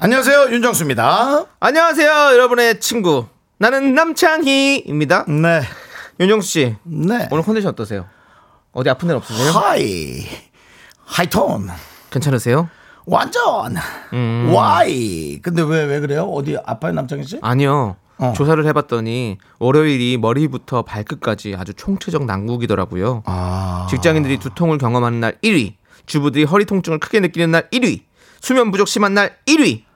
안녕하세요 윤정수입니다. 안녕하세요, 여러분의 친구. 나는 남창희입니다. 네, 윤정수 씨, 네. 오늘 컨디션 어떠세요? 어디 아픈 데 없으세요? 하이, 하이톤, 괜찮으세요? 완전, 음. why. 근데 왜 왜 그래요? 어디 아파요 남창희 씨? 아니요. 어. 조사를 해봤더니 월요일이 머리부터 발끝까지 아주 총체적 난국이더라고요. 아, 직장인들이 두통을 경험하는 날 1위, 주부들이 허리 통증을 크게 느끼는 날 1위, 수면 부족 심한 날 1위.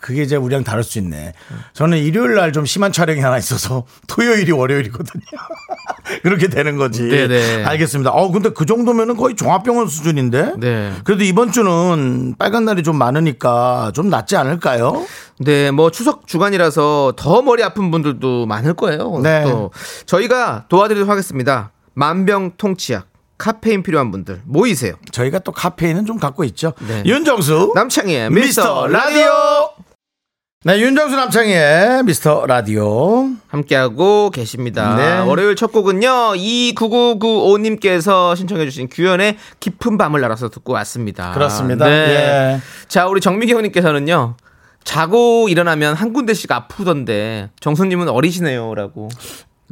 그게 이제 우리랑 다를 수 있네. 저는 일요일 날 좀 심한 촬영이 하나 있어서 토요일이 월요일이거든요. 그렇게 되는 거지. 네네. 알겠습니다. 어, 근데 그 정도면은 거의 종합병원 수준인데. 네. 그래도 이번 주는 빨간 날이 좀 많으니까 좀 낫지 않을까요? 네, 뭐 추석 주간이라서 더 머리 아픈 분들도 많을 거예요. 네. 또 저희가 도와드리도록 하겠습니다. 만병통치약, 카페인 필요한 분들 모이세요. 저희가 또 카페인은 좀 갖고 있죠. 네. 윤정수 남창희의 미스터 라디오. 네, 윤정수 남창희의 미스터 라디오. 함께하고 계십니다. 네. 월요일 첫 곡은요, 29995님께서 신청해주신 규현의 깊은 밤을 날아서 듣고 왔습니다. 그렇습니다. 네. 예. 자, 우리 정미경님께서는요, 자고 일어나면 한 군데씩 아프던데, 정수님은 어리시네요. 라고.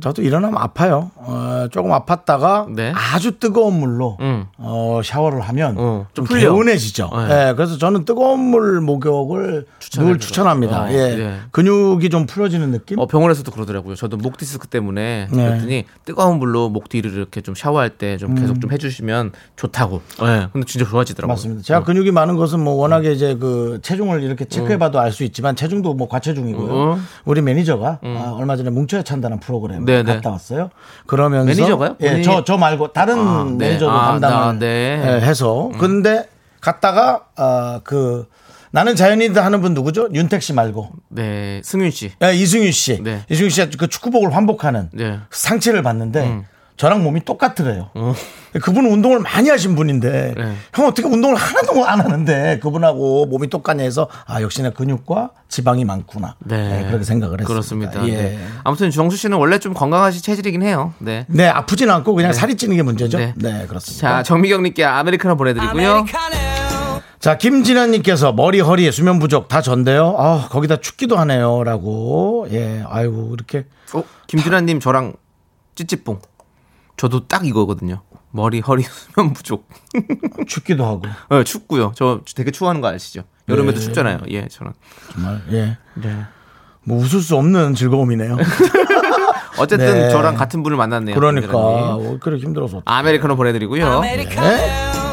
저도 일어나면 아파요. 어, 조금 아팠다가 네. 아주 뜨거운 물로 음. 어, 샤워를 하면 어, 좀좀 풀려. 개운해지죠. 네. 예, 그래서 저는 뜨거운 물 목욕을 늘 추천합니다. 거. 예. 어, 네. 근육이 좀 풀어지는 느낌? 어, 병원에서도 그러더라고요. 저도 목 디스크 때문에 네. 그랬더니 뜨거운 물로 목 뒤를 이렇게 좀 샤워할 때 좀 계속 좀 해주시면 좋다고. 네. 근데 진짜 좋아지더라고요. 맞습니다. 제가 근육이 많은 것은 뭐 워낙에 이제 그 체중을 이렇게 체크해봐도 알 수 있지만 체중도 뭐 과체중이고요. 어. 우리 매니저가 아, 얼마 전에 뭉쳐야 찬다는 프로그램 네, 네. 갔다 왔어요. 그러면서 매니저가요? 예, 본인이? 저, 저 말고 다른 아, 네. 매니저도 아, 담당을 나, 네. 예, 해서 근데 갔다가 아, 그 나는 자연인들 하는 분 누구죠? 윤택 씨 말고 네, 승윤 씨. 야, 이승윤 씨. 네. 이승윤 씨가 그 축구복을 환복하는 네. 상체를 봤는데 음. 저랑 몸이 똑같더래요. 어. 그분은 운동을 많이 하신 분인데 네. 형 어떻게 운동을 하나도 안 하는데 그분하고 몸이 똑같냐 해서 아 역시나 근육과 지방이 많구나. 네. 네, 그렇게 생각을 했습니다. 그렇습니다. 예. 네. 아무튼 정수 씨는 원래 좀 건강하신 체질이긴 해요. 네. 네, 아프진 않고 그냥 살이 찌는 게 문제죠. 네. 네, 그렇습니다. 자, 정미경님께 아메리카노 보내드리고요. 자, 김진아님께서 머리, 허리에 수면 부족 다 전데요. 아, 거기다 춥기도 하네요. 라고. 예, 아이고, 이렇게. 어, 김준하님 저랑 찌찌뽕. 저도 딱 이거거든요. 머리, 허리, 수면 부족. 춥기도 하고. 네, 춥고요. 저 되게 추워하는 거 아시죠? 여름에도 네. 춥잖아요. 예, 저는. 정말, 예. 뭐 웃을 수 없는 즐거움이네요. 어쨌든 네. 저랑 같은 분을 만났네요. 그러니까. 김준하님. 어, 그래 힘들어서. 아메리카노 보내드리고요. 네.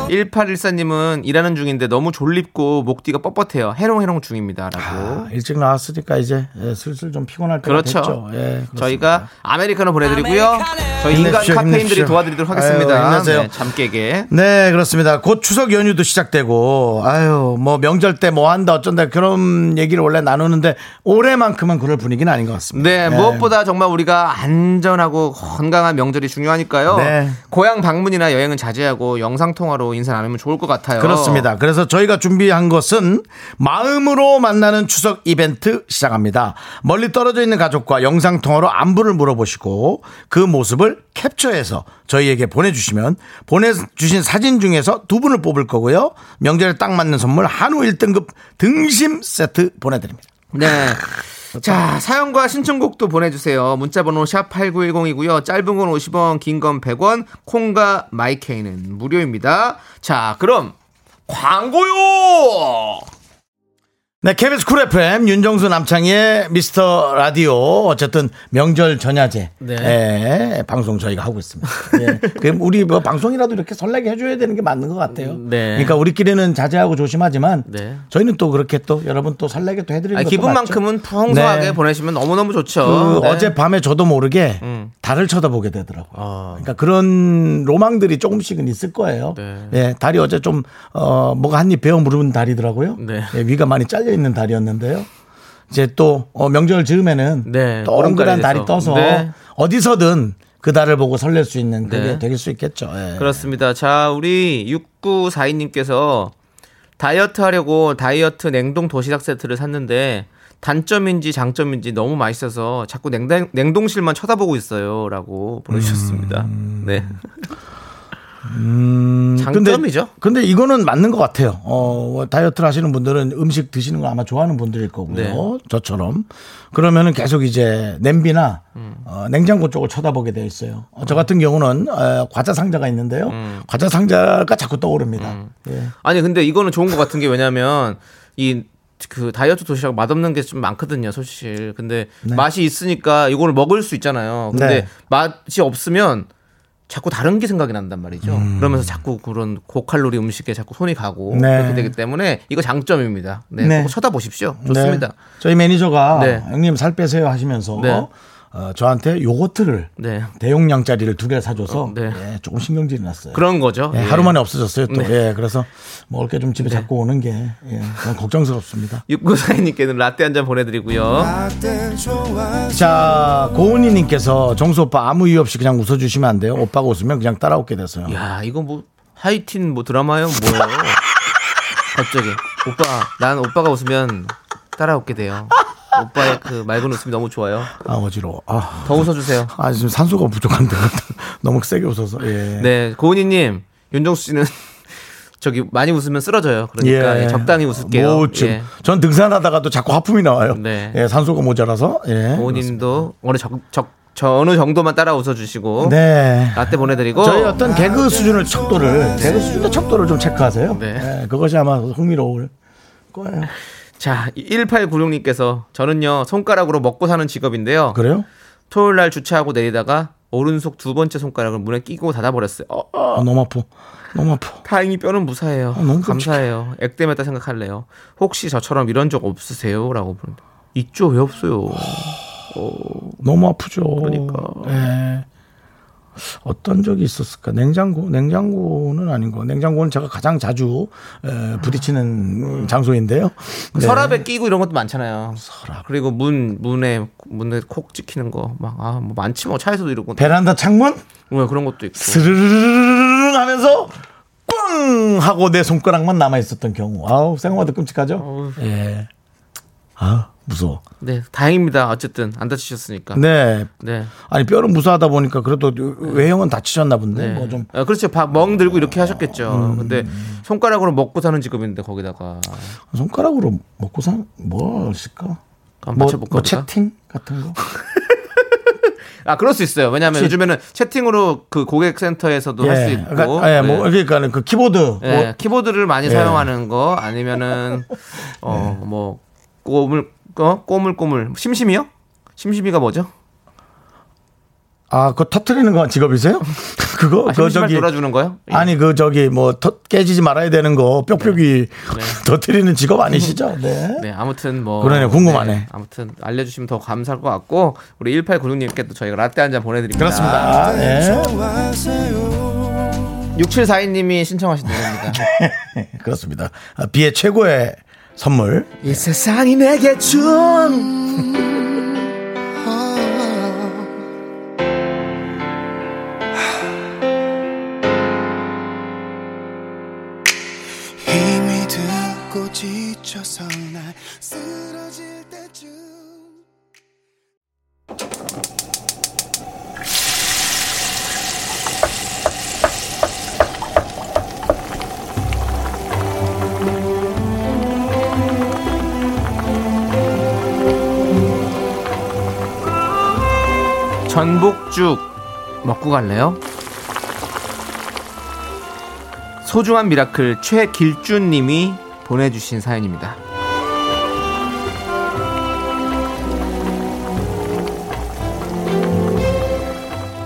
1814님은 일하는 중인데 너무 졸립고 목 뒤가 뻣뻣해요. 해롱해롱 중입니다. 라고. 아, 일찍 나왔으니까 이제 예, 슬슬 좀 피곤할 때가 그렇죠. 됐죠. 예. 저희가 아메리카노 보내드리고요. 저희 인간 힘내십시오, 카페인들이 힘내십시오. 도와드리도록 아유, 하겠습니다. 힘내세요. 네, 잠 깨게. 네, 그렇습니다. 곧 추석 연휴도 시작되고, 아유, 뭐 명절 때 뭐 한다, 어쩐다, 그런 얘기를 원래 나누는데, 올해만큼은 그럴 분위기는 아닌 것 같습니다. 네, 무엇보다 정말 우리가 안전하고 건강한 명절이 중요하니까요. 네. 고향 방문이나 여행은 자제하고 영상 통화로 인사 나누면 좋을 것 같아요. 그렇습니다. 그래서 저희가 준비한 것은 마음으로 만나는 추석 이벤트 시작합니다. 멀리 떨어져 있는 가족과 영상 통화로 안부를 물어보시고 그 모습을 캡처해서 저희에게 보내주시면 보내주신 사진 중에서 두 분을 뽑을 거고요. 명절에 딱 맞는 선물 한우 1등급 등심 세트 보내드립니다. 네. 자, 사연과 신청곡도 보내주세요. 문자번호 샵8910이고요. 짧은 건 50원, 긴 건 100원, 콩과 my K는 무료입니다. 자, 그럼 광고요! 네, KBS Cool FM 윤정수 남창희의 미스터 라디오 어쨌든 명절 전야제 네. 예, 방송 저희가 하고 있습니다. 예. 그럼 우리 뭐 방송이라도 이렇게 설레게 해줘야 되는 게 맞는 것 같아요. 네. 그러니까 우리끼리는 자제하고 조심하지만 네. 저희는 또 그렇게 또 여러분 또 설레게 또 해드리는 아니, 기분만큼은 풍성하게 네. 보내시면 너무 너무 좋죠. 그 네. 어제 밤에 저도 모르게 음. 달을 쳐다보게 되더라고요. 아. 그러니까 그런 로망들이 조금씩은 있을 거예요. 네. 예, 달이 어제 좀, 어, 뭐가 한 입 베어 무르는 달이더라고요. 네. 예, 위가 많이 잘려 있는 달이었는데요. 이제 또 어, 명절 즈음에는 네, 동그란 달이. 떠서 네. 어디서든 그 달을 보고 설렐 수 있는 그게 네. 될수 있겠죠. 예. 그렇습니다. 자, 우리 6942님께서 다이어트 하려고 다이어트 냉동 도시락 세트를 샀는데 단점인지 장점인지 너무 맛있어서 자꾸 냉동, 냉동실만 쳐다보고 있어요. 라고 보내주셨습니다. 네. 장점이죠. 음. 근데, 근데 이거는 맞는 것 같아요. 어, 다이어트를 하시는 분들은 음식 드시는 거 아마 좋아하는 분들일 거고요. 네. 저처럼. 그러면은 계속 이제 냄비나 음. 어, 냉장고 쪽을 쳐다보게 돼 있어요. 어, 저 같은 경우는 어, 과자 상자가 있는데요. 음. 과자 상자가 자꾸 떠오릅니다. 예. 아니, 근데 이거는 좋은 것 같은 게 왜냐면 이그 다이어트 도시락 맛없는 게 좀 많거든요, 사실. 근데 맛이 있으니까 이걸 먹을 수 있잖아요. 근데 네. 맛이 없으면 자꾸 다른 게 생각이 난단 말이죠. 음. 그러면서 자꾸 그런 고칼로리 음식에 자꾸 손이 가고 네. 그렇게 되기 때문에 이거 장점입니다. 네, 네. 꼭 쳐다보십시오. 좋습니다. 네. 저희 매니저가 네. 형님 살 빼세요 하시면서 네. 어, 저한테 요거트를 네. 대용량짜리를 두 개 사줘서 어, 네. 예, 조금 신경질이 났어요. 그런 거죠. 예, 예. 하루 만에 없어졌어요 또. 네. 예, 그래서 먹을 게 좀 집에 자꾸 오는 게 예, 걱정스럽습니다. 육구사님께는 라떼 한 잔 보내드리고요. 자, 고은희님께서 정수 오빠 아무 이유 없이 그냥 웃어주시면 안 돼요. 오빠가 웃으면 그냥 따라 웃게 돼서요. 야, 이거 뭐 하이틴 뭐 드라마요? 뭐예요? 갑자기 오빠, 난 오빠가 웃으면 따라 웃게 돼요. 오빠의 그 맑은 웃음이 너무 좋아요. 아 어지러워. 아, 더 웃어주세요. 아 지금 산소가 부족한데 너무 세게 웃어서. 예. 네, 고은희님, 윤정수 씨는 저기 많이 웃으면 쓰러져요. 그러니까 예, 적당히 웃을게요. 뭐, 좀, 예. 전 등산하다가도 자꾸 하품이 나와요. 네. 예, 산소가 모자라서. 예. 고은희님도 어느 적, 적, 저 어느 정도만 따라 웃어주시고 네. 라떼 보내드리고 저희 어떤 개그 수준을 척도를 개그 수준의 척도를 좀 체크하세요. 네. 예, 그것이 아마 흥미로울 거예요. 자 1896님께서 저는요 손가락으로 먹고 사는 직업인데요. 그래요? 토요일 날 주차하고 내리다가 오른손 두 번째 손가락을 문에 끼고 닫아버렸어요. 어, 아, 너무 아파. 너무 아파. 다행히 뼈는 무사해요. 어, 너무 감사해요. 액땜했다 생각할래요. 혹시 저처럼 이런 적 없으세요? 라고 보는데 있죠 왜 없어요? 너무 아프죠. 그러니까. 예. 어떤 적이 있었을까? 냉장고, 냉장고는 아닌 거. 냉장고는 제가 가장 자주 에, 부딪히는 장소인데요. 네. 서랍에 끼고 이런 것도 많잖아요. 그리고 문 문에 문에 콕 찍히는 거 막 아 뭐 많지 뭐 차에서도 이러고 베란다 창문 뭐 그런 것도 있고. 스르르르르 하면서 꽝 하고 내 손가락만 남아 있었던 경우. 아우 생각보다 끔찍하죠. 어우. 예. 아 무서워. 네 다행입니다. 어쨌든 안 다치셨으니까. 네. 네. 아니 뼈는 무사하다 보니까 그래도 외형은 다치셨나 본데 네. 뭐 좀. 아, 그렇죠. 밥, 멍 들고 이렇게 하셨겠죠. 근데 손가락으로 먹고 사는 직업인데 거기다가 손가락으로 먹고 사뭘 쓸까? 한번 뭐? 뭐 보다? 채팅 같은 거? 아 그럴 수 있어요. 왜냐하면 요즘에는 채팅으로 그 고객 센터에서도 할수 있고. 그러니까, 예, 뭐 네. 그러니까 그 키보드 예, 뭐, 키보드를 많이 예. 사용하는 거 아니면은 어뭐 꼬물 어 꼬물꼬물 심심이요? 심심이가 뭐죠? 아, 그거 터트리는 거 직업이세요? 그거 아, 그 심심할 저기 놀아주는 거요? 예. 아니 그 저기 뭐 터, 깨지지 말아야 되는 거 뾱뾱이 터트리는 직업 아니시죠? 네. 네, 아무튼 뭐 그러네, 궁금하네. 아무튼 알려주시면 더 감사할 것 같고 우리 1896님께도 저희가 라떼 한 잔 보내드립니다. 그렇습니다. 네. 6742님이 신청하신 노래입니다. 그렇습니다. 아, 비의 최고의 선물. 이 세상이 내게 준 전복죽 먹고 갈래요? 소중한 miracle 최길준 님이 보내주신 사연입니다.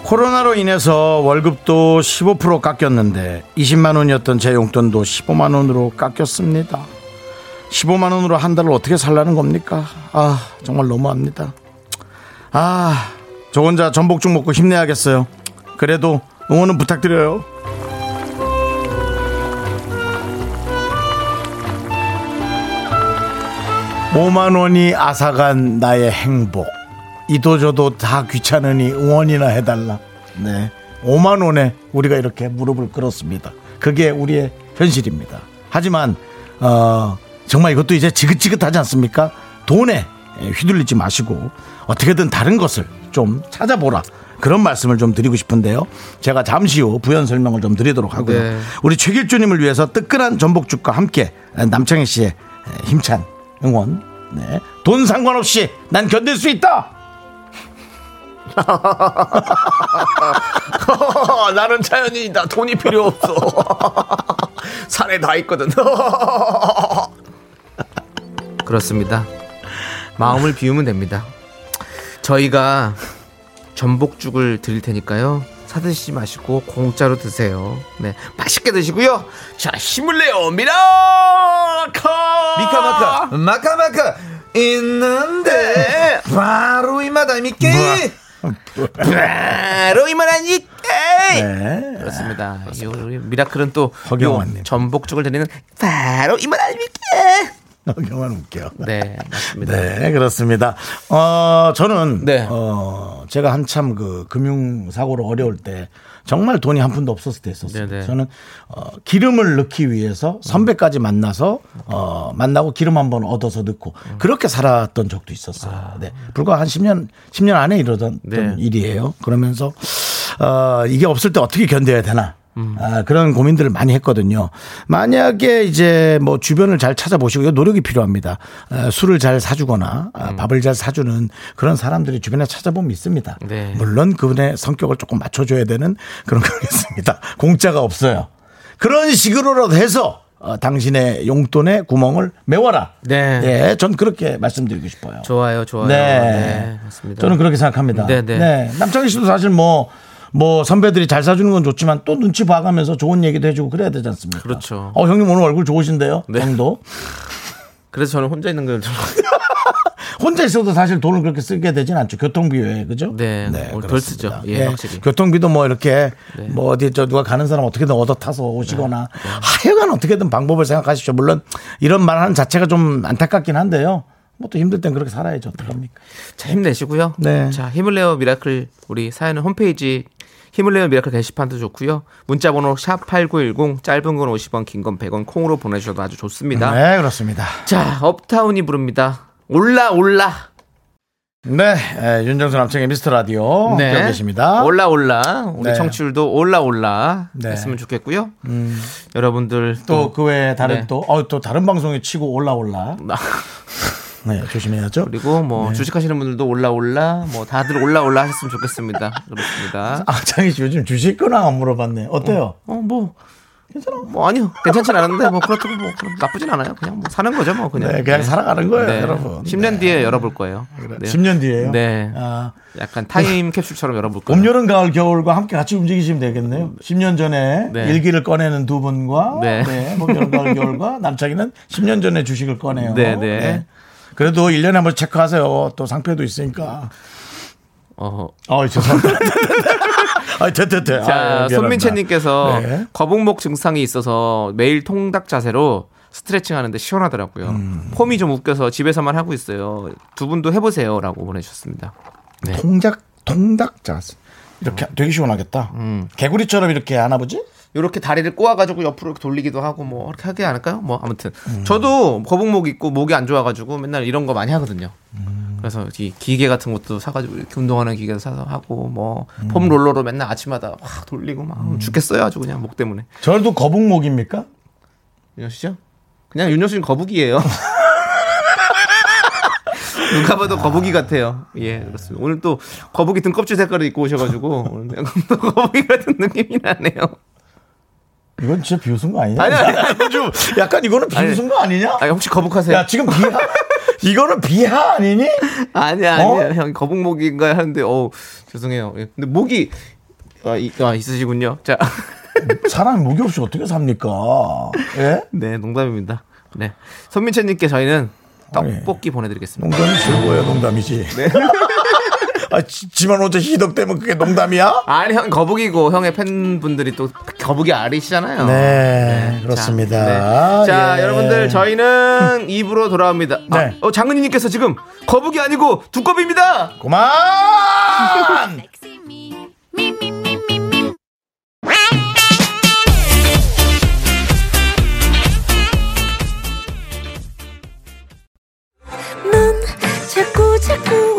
코로나로 인해서 월급도 15% 깎였는데 20만 원이었던 제 용돈도 15만 원으로 깎였습니다. 15만 원으로 한 달을 어떻게 살라는 겁니까? 아, 정말 너무합니다. 아, 저 혼자 전복죽 먹고 힘내야겠어요. 그래도 응원은 부탁드려요. 5만 원이 앗아간 나의 행복. 이도저도 다 귀찮으니 응원이나 해달라. 네. 5만 원에 우리가 이렇게 무릎을 꿇었습니다. 그게 우리의 현실입니다. 하지만 어, 정말 이것도 이제 지긋지긋하지 않습니까? 돈에 휘둘리지 마시고 어떻게든 다른 것을 좀 찾아보라. 그런 말씀을 좀 드리고 싶은데요. 제가 잠시 후 부연 설명을 좀 드리도록 하고요. 네. 우리 최길주님을 위해서 뜨끈한 전복죽과 함께 남창희 씨의 힘찬 응원. 네. 돈 상관없이 난 견딜 수 있다. 나는 자연인이다. 돈이 필요 없어. 산에 다 있거든. 그렇습니다. 마음을 비우면 됩니다. 저희가 전복죽을 드릴 테니까요. 사드시지 마시고 공짜로 드세요. 네, 맛있게 드시고요. 자, 힘을 내요, 미라카! 미카마카 마카마카 있는데 바로 이마다미께 바로 이만하니 네. 그렇습니다. 이 우리 미라클은 또 허경환님. 요 전복죽을 드리는 바로 이만하니께 너경만 웃겨. 네, 맞습니다. 네, 그렇습니다. 어, 저는, 네. 어, 제가 한참 그 금융 사고로 어려울 때 정말 돈이 한 푼도 없었을 때 있었어요. 네네. 저는, 어, 기름을 넣기 위해서 선배까지 만나서, 어, 만나고 기름 한 번 얻어서 넣고 그렇게 살았던 적도 있었어요. 네. 불과 한 10년, 10년 안에 이러던 아. 네. 일이에요. 그러면서, 어, 이게 없을 때 어떻게 견뎌야 되나. 음. 아, 그런 고민들을 많이 했거든요. 만약에 이제 뭐 주변을 잘 찾아보시고 이거 노력이 필요합니다. 아, 술을 잘 사주거나 음. 아, 밥을 잘 사주는 그런 사람들이 주변에 찾아보면 있습니다. 네. 물론 그분의 성격을 조금 맞춰줘야 되는 그런 거겠습니다. 공짜가 없어요. 그런 식으로라도 해서 어, 당신의 용돈의 구멍을 메워라. 네. 예, 전 그렇게 말씀드리고 싶어요. 좋아요, 좋아요. 네. 네, 맞습니다. 저는 그렇게 생각합니다. 네, 네. 남창희 씨도 사실 뭐, 뭐 선배들이 잘 사주는 건 좋지만 또 눈치 봐가면서 좋은 얘기도 해주고 그래야 되지 않습니까? 그렇죠. 어, 형님 오늘 얼굴 좋으신데요? 네. 형도. 그래서 저는 혼자 있는 걸 좀. 혼자 있어도 사실 돈을 그렇게 쓰게 되진 않죠. 교통비에, 그죠? 네, 오늘 덜 그렇습니다. 쓰죠. 예, 확실히. 교통비도 뭐 이렇게 네. 뭐 어디 저 누가 가는 사람 어떻게든 얻어 타서 오시거나 하여간 어떻게든 방법을 생각하십시오. 물론 이런 말 하는 자체가 좀 안타깝긴 한데요. 뭐 또 힘들 땐 그렇게 살아야죠. 어떡합니까? 자, 힘내시고요. 네. 자, 힘을 내어 미라클 우리 사연은 홈페이지 힘을 내어 미라클 게시판도 좋고요. 문자 번호 샵8910 짧은 건 50원, 긴 건 100원 콩으로 보내 주셔도 아주 좋습니다. 네, 그렇습니다. 자, 업타운이 부릅니다. 올라 올라. 네, 에, 윤정수 남창희의 미스터 라디오 네. 함께 계십니다. 올라 올라. 우리 네. 청취율도 올라 올라 네. 했으면 좋겠고요. 여러분들 또 그 외에 다른 네. 또, 어, 또 다른 방송에 치고 올라 올라. 나- 네, 조심해야죠. 그리고 뭐 네. 주식하시는 분들도 올라 올라 뭐 다들 올라 올라 하셨으면 좋겠습니다. 그렇습니다. 아, 창희 씨 요즘 주식 근황 안 물어봤네. 어때요? 어뭐 괜찮아. 뭐 아니요. 괜찮진 않은데 뭐 그렇다고 뭐 나쁘진 않아요. 그냥 뭐 사는 거죠, 뭐 그냥. 네, 그냥 살아가는 거예요, 네. 여러분. 10년 뒤에 열어볼 거예요. 네. 10년 뒤에요? 네. 아, 약간 타임 캡슐처럼 열어볼 거예요. 봄, 여름, 가을, 겨울과 함께 같이 움직이시면 되겠네요. 10년 전에 네. 일기를 꺼내는 두 분과 네. 네. 봄, 여름, 가을, 겨울과 남창이는 10년 전에 주식을 꺼내요. 네, 네. 그래도 1년에 한번 체크하세요. 또 상패도 있으니까. 어. 어, 죄송합니다. 아, 됐, 됐, 자, 손민채님께서 네. 거북목 증상이 있어서 매일 통닭 자세로 스트레칭 하는데 시원하더라고요. 음. 폼이 좀 웃겨서 집에서만 하고 있어요. 두 분도 해보세요라고 보내주셨습니다. 네. 통작, 통닭 자세. 이렇게 되게 시원하겠다. 음. 개구리처럼 이렇게 하나 보지? 이렇게 다리를 꼬아가지고 옆으로 돌리기도 하고 뭐 이렇게 하게 않을까요? 뭐 아무튼 음. 저도 거북목 있고 목이 안 좋아가지고 맨날 이런 거 많이 하거든요. 그래서 이 기계 같은 것도 사가지고 이렇게 운동하는 기계 사서 하고 뭐폼 음. 롤러로 맨날 아침마다 확 돌리고 막 죽겠어요 아주 그냥 목 때문에. 저도 거북목입니까? 윤정 씨죠? 그냥 윤정 씨는 거북이에요. 누가 봐도 거북이 같아요. 예, 그렇습니다. 오늘 또 거북이 등껍질 색깔을 입고 오셔가지고 오늘 또 거북이 같은 느낌이 나네요. 이건 진짜 비웃은 거 아니냐? 아니, 아니, 아니. 좀 약간 이거는 비웃은 거 아니냐? 아, 혹시 거북하세요? 야, 지금 비하, 이거는 비하 아니니? 아니야, 아니야. 어? 형 거북목인가 하는데, 어 죄송해요. 예. 근데 목이 아, 이, 아, 있으시군요. 자, 사람이 무기 없이 어떻게 삽니까? 예? 네, 농담입니다. 네, 손민채님께 저희는 아, 예. 떡볶이 보내드리겠습니다. 농담이 즐거워요, 농담이지. 네. 아, 지, 지만 혼자 희덕대면 그게 농담이야? 아니 형 거북이고 형의 팬분들이 또 거북이 알이시잖아요. 네, 그렇습니다. 자, 네. 자, 예. 여러분들 저희는 입으로 돌아옵니다. 네. 아, 어, 장은희님께서 지금 거북이 아니고 두꺼비입니다. 넌 자꾸 자꾸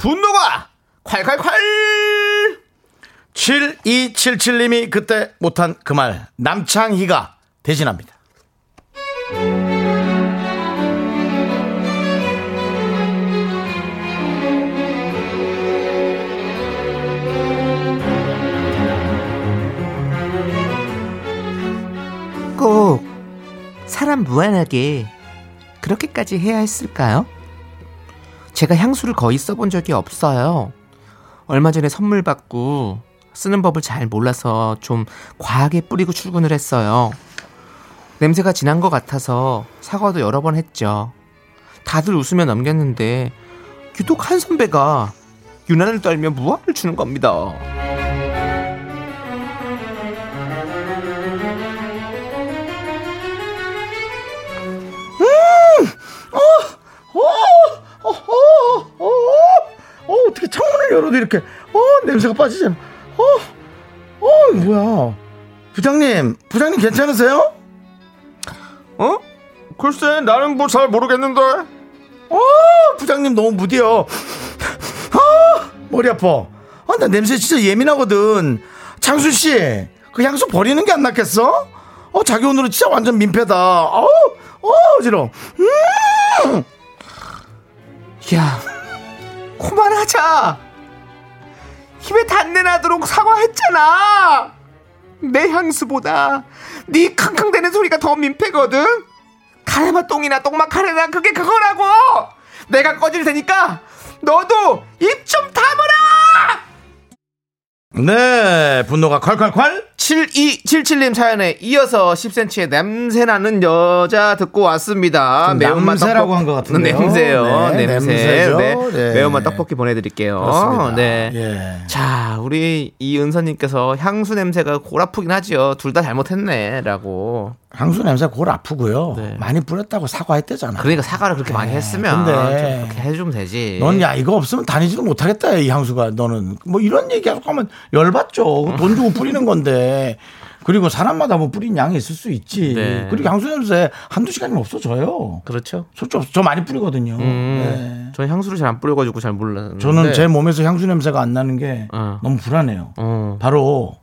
분노가 콸콸콸! 7277님이 그때 못한 그 말, 남창희가 대신합니다. 꼭 사람 무한하게 그렇게까지 해야 했을까요? 제가 향수를 거의 써본 적이 없어요. 얼마 전에 선물 받고 쓰는 법을 잘 몰라서 좀 과하게 뿌리고 출근을 했어요. 냄새가 진한 것 같아서 사과도 여러 번 했죠. 다들 웃으며 넘겼는데 유독 한 선배가 유난을 떨며 무화를 주는 겁니다. 열어도 이렇게, 어, 냄새가 빠지잖아. 어, 어, 뭐야. 부장님, 부장님 괜찮으세요? 어? 글쎄 나는 뭐 잘 모르겠는데 어, 부장님 너무 무디어. 아, 머리 아파. 아, 나 냄새 진짜 예민하거든. 장순 씨, 그 향수 버리는 게 안 낫겠어? 어, 자기 오늘은 진짜 완전 민폐다. 어, 어, 어지러. 야 그만하자 입에 단내 나도록 사과했잖아. 내 향수보다 네 킁킁대는 소리가 더 민폐거든. 카레마 똥이나 똥맛 카레나 그게 그거라고. 내가 꺼질 테니까 너도 입 좀 다물어 네, 분노가 콸콸콸. 7277님 사연에 이어서 10cm의 냄새나는 여자 듣고 왔습니다. 좀 매운맛 냄새라고 떡볶- 한것 같은데요. 냄새요. 네, 냄새. 네. 네. 매운맛 떡볶이 보내드릴게요. 그렇습니다. 네. 예. 자, 우리 이은서님께서 향수 냄새가 골 아프긴 하지요. 둘 다 잘못했네 라고. 향수 냄새 골 아프고요. 네. 많이 뿌렸다고 사과했대잖아. 그러니까 사과를 그렇게 많이 했으면 근데 좀 그렇게 해주면 되지. 넌 야 이거 없으면 다니지도 못하겠다 이 향수가 너는 뭐 이런 얘기 계속 하면 열받죠 돈 주고 뿌리는 건데 그리고 사람마다 뭐 뿌린 양이 있을 수 있지 네. 그리고 향수 냄새 한두 시간이면 없어져요 그렇죠. 솔직히. 저 많이 뿌리거든요 음, 네. 저는 향수를 잘 안 뿌려가지고 잘 몰랐는데. 저는 제 몸에서 향수 냄새가 안 나는 게 어. 너무 불안해요 어. 바로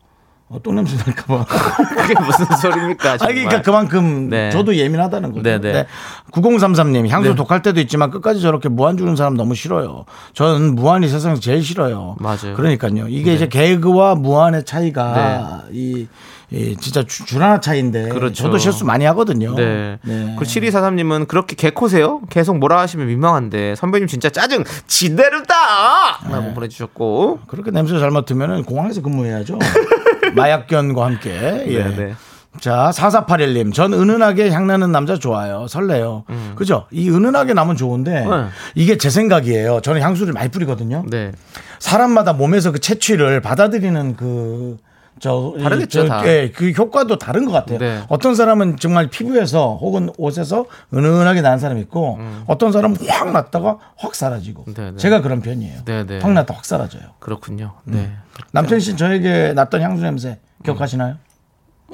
어, 똥 냄새 날까봐 그게 무슨 소리입니까? 아니 정말. 그러니까 그만큼 네. 저도 예민하다는 거죠. 네, 네. 9033님 향수 네. 독할 때도 있지만 끝까지 저렇게 무한 주는 사람 너무 싫어요. 저는 무한이 세상에서 제일 싫어요. 맞아요. 그러니까요. 이게 네. 이제 개그와 무한의 차이가 이, 이 진짜 주, 주라나 차이인데 그렇죠. 저도 실수 많이 하거든요. 네. 네. 그 7243님은 그렇게 개코세요? 계속 뭐라 하시면 민망한데 선배님 진짜 짜증 지대로다! 네. 라고 보내주셨고. 그렇게 냄새 잘 맡으면 공항에서 근무해야죠. 마약견과 함께. 예. 네, 네. 자, 4481님. 전 은은하게 향나는 남자 좋아요. 설레요. 그죠? 이 은은하게 나면 좋은데 음. 네. 이게 제 생각이에요. 저는 향수를 많이 뿌리거든요. 네. 사람마다 몸에서 그 채취를 받아들이는 그, 저, 이- 다르겠죠, 저, 다. 예, 그 효과도 다른 것 같아요. 네. 어떤 사람은 정말 피부에서 혹은 옷에서 은은하게 나는 사람이 있고 어떤 사람은 확 났다가 확 사라지고. 음. 네, 네. 제가 그런 편이에요. 네, 네. 확 났다 확 사라져요. 그렇군요. 네. 남창 씨 저에게 났던 향수 냄새 기억하시나요?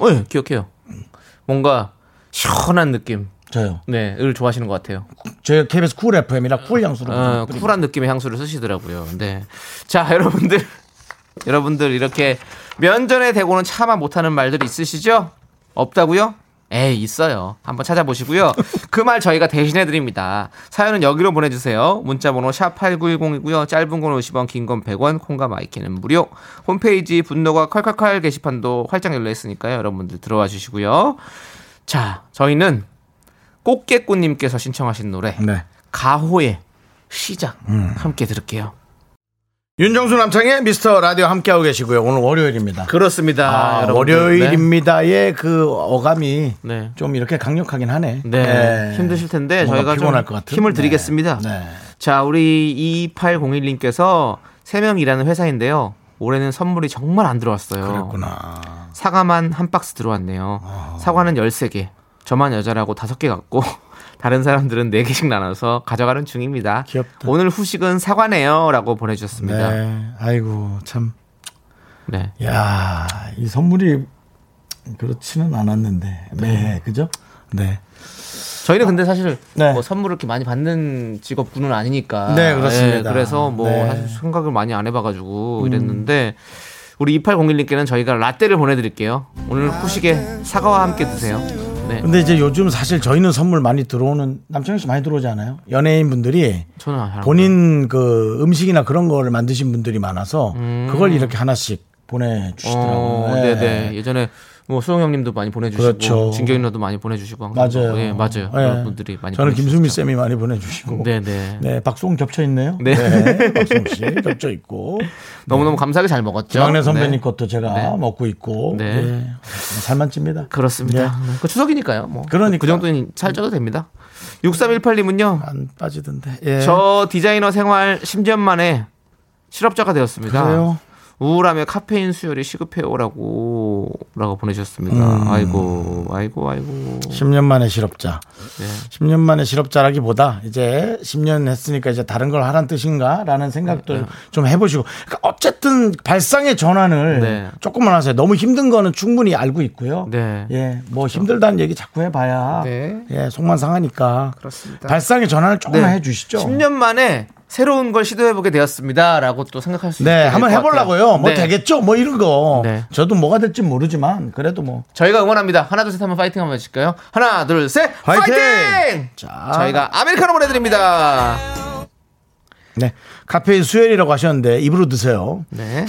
어, 예, 기억해요. 뭔가 시원한 느낌. 저요. 네, 을 좋아하시는 것 같아요. 저희 KBS 쿨 FM이라 쿨 향수로. 어, 뿌리고. 쿨한 느낌의 향수를 쓰시더라고요. 네. 자, 여러분들. 여러분들 이렇게 면전에 대고는 차마 못하는 말들 있으시죠? 없다고요? 에이 있어요. 한번 찾아보시고요. 그 말 저희가 대신해 드립니다. 사연은 여기로 보내주세요. 문자번호 샵 #8910이고요. 짧은 건 50원, 긴 건 100원, 콩과 마이케이는 무료. 홈페이지 분노가 칼칼칼 게시판도 활짝 열려 있으니까요. 여러분들 들어와 주시고요. 자, 저희는 꽃게꽃님께서 신청하신 노래 네. 가호의 시작 음. 함께 들을게요. 윤정수 남창의 미스터 라디오 함께하고 계시고요. 오늘 월요일입니다. 그렇습니다. 아. 월요일입니다의 그 어감이 네. 좀 이렇게 강력하긴 하네. 네. 네. 힘드실 텐데 저희가 좀? 힘을 네. 드리겠습니다. 네. 자, 우리 2801님께서 3명 일하는 회사인데요. 올해는 선물이 정말 안 들어왔어요. 그랬구나. 사과만 한 박스 들어왔네요. 사과는 13개. 저만 여자라고 5개 갖고 다른 사람들은 4개씩 나눠서 가져가는 중입니다. 귀엽다. 오늘 후식은 사과네요. 라고 보내주셨습니다. 네. 네. 아이고, 참. 야, 이 선물이 그렇지는 않았는데. 네, 그죠? 네. 저희는 근데 사실 네. 뭐 선물을 이렇게 많이 받는 직업군은 아니니까. 네, 그렇습니다. 예, 그래서 뭐 네. 음. 사실 생각을 많이 안 해봐가지고 이랬는데 우리 2801님께는 저희가 라떼를 보내드릴게요. 오늘 후식에 사과와 함께 드세요. 네. 근데 이제 요즘 사실 저희는 선물 많이 들어오는 남창희 씨 많이 들어오지 않아요? 연예인 분들이 저는 본인 그 음식이나 그런 거를 만드신 분들이 많아서 그걸 이렇게 하나씩 보내주시더라고요. 어, 네. 네네. 예전에 뭐 수영 형님도 많이 보내주시고 그렇죠. 진경이 누나도 많이 보내주시고 항상 맞아요. 예, 맞아요. 네. 그런 분들이 많이 저는 김수미. 쌤이 많이 보내주시고. 네네. 네, 박수홍 겹쳐 있네요. 네. 네, 박수홍 씨 겹쳐 있고. 너무 너무 감사하게 잘 먹었죠. 김학래 선배님 네. 것도 제가 네. 먹고 있고. 네. 네. 살만 찝니다. 그렇습니다. 네. 네. 그 추석이니까요. 뭐. 그러니까. 그 정도는 살쪄도 됩니다. 6318님은요. 안 빠지던데. 예. 저 디자이너 생활 10년 만에 실업자가 되었습니다. 그래요? 우울함에 카페인 수혈이 시급해오라고 라고 보내주셨습니다. 음. 아이고, 아이고, 아이고. 10년 만에 실업자. 네. 10년 만에 실업자라기보다 이제 10년 했으니까 이제 다른 걸 하란 뜻인가라는 생각도 네. 좀 해보시고. 그러니까 어쨌든 발상의 전환을 네. 조금만 하세요. 너무 힘든 거는 충분히 알고 있고요. 네. 예, 뭐 힘들다는 얘기 자꾸 해봐야 네. 예, 속만 상하니까. 그렇습니다. 발상의 전환을 조금만 네. 해주시죠. 10년 만에 새로운 걸 시도해보게 되었습니다. 라고 또 생각할 수 네, 한번. 해보려고요. 뭐 네. 되겠죠? 뭐 이런 거. 네. 저도 뭐가 될지 모르지만 그래도 뭐. 저희가 응원합니다. 하나, 둘, 셋 하면 파이팅 한번 해줄까요? 하나, 둘, 셋, 파이팅! 파이팅! 자. 저희가 아메리카노 보내드립니다. 네. 카페인 수혈이라고 하셨는데 입으로 드세요. 네.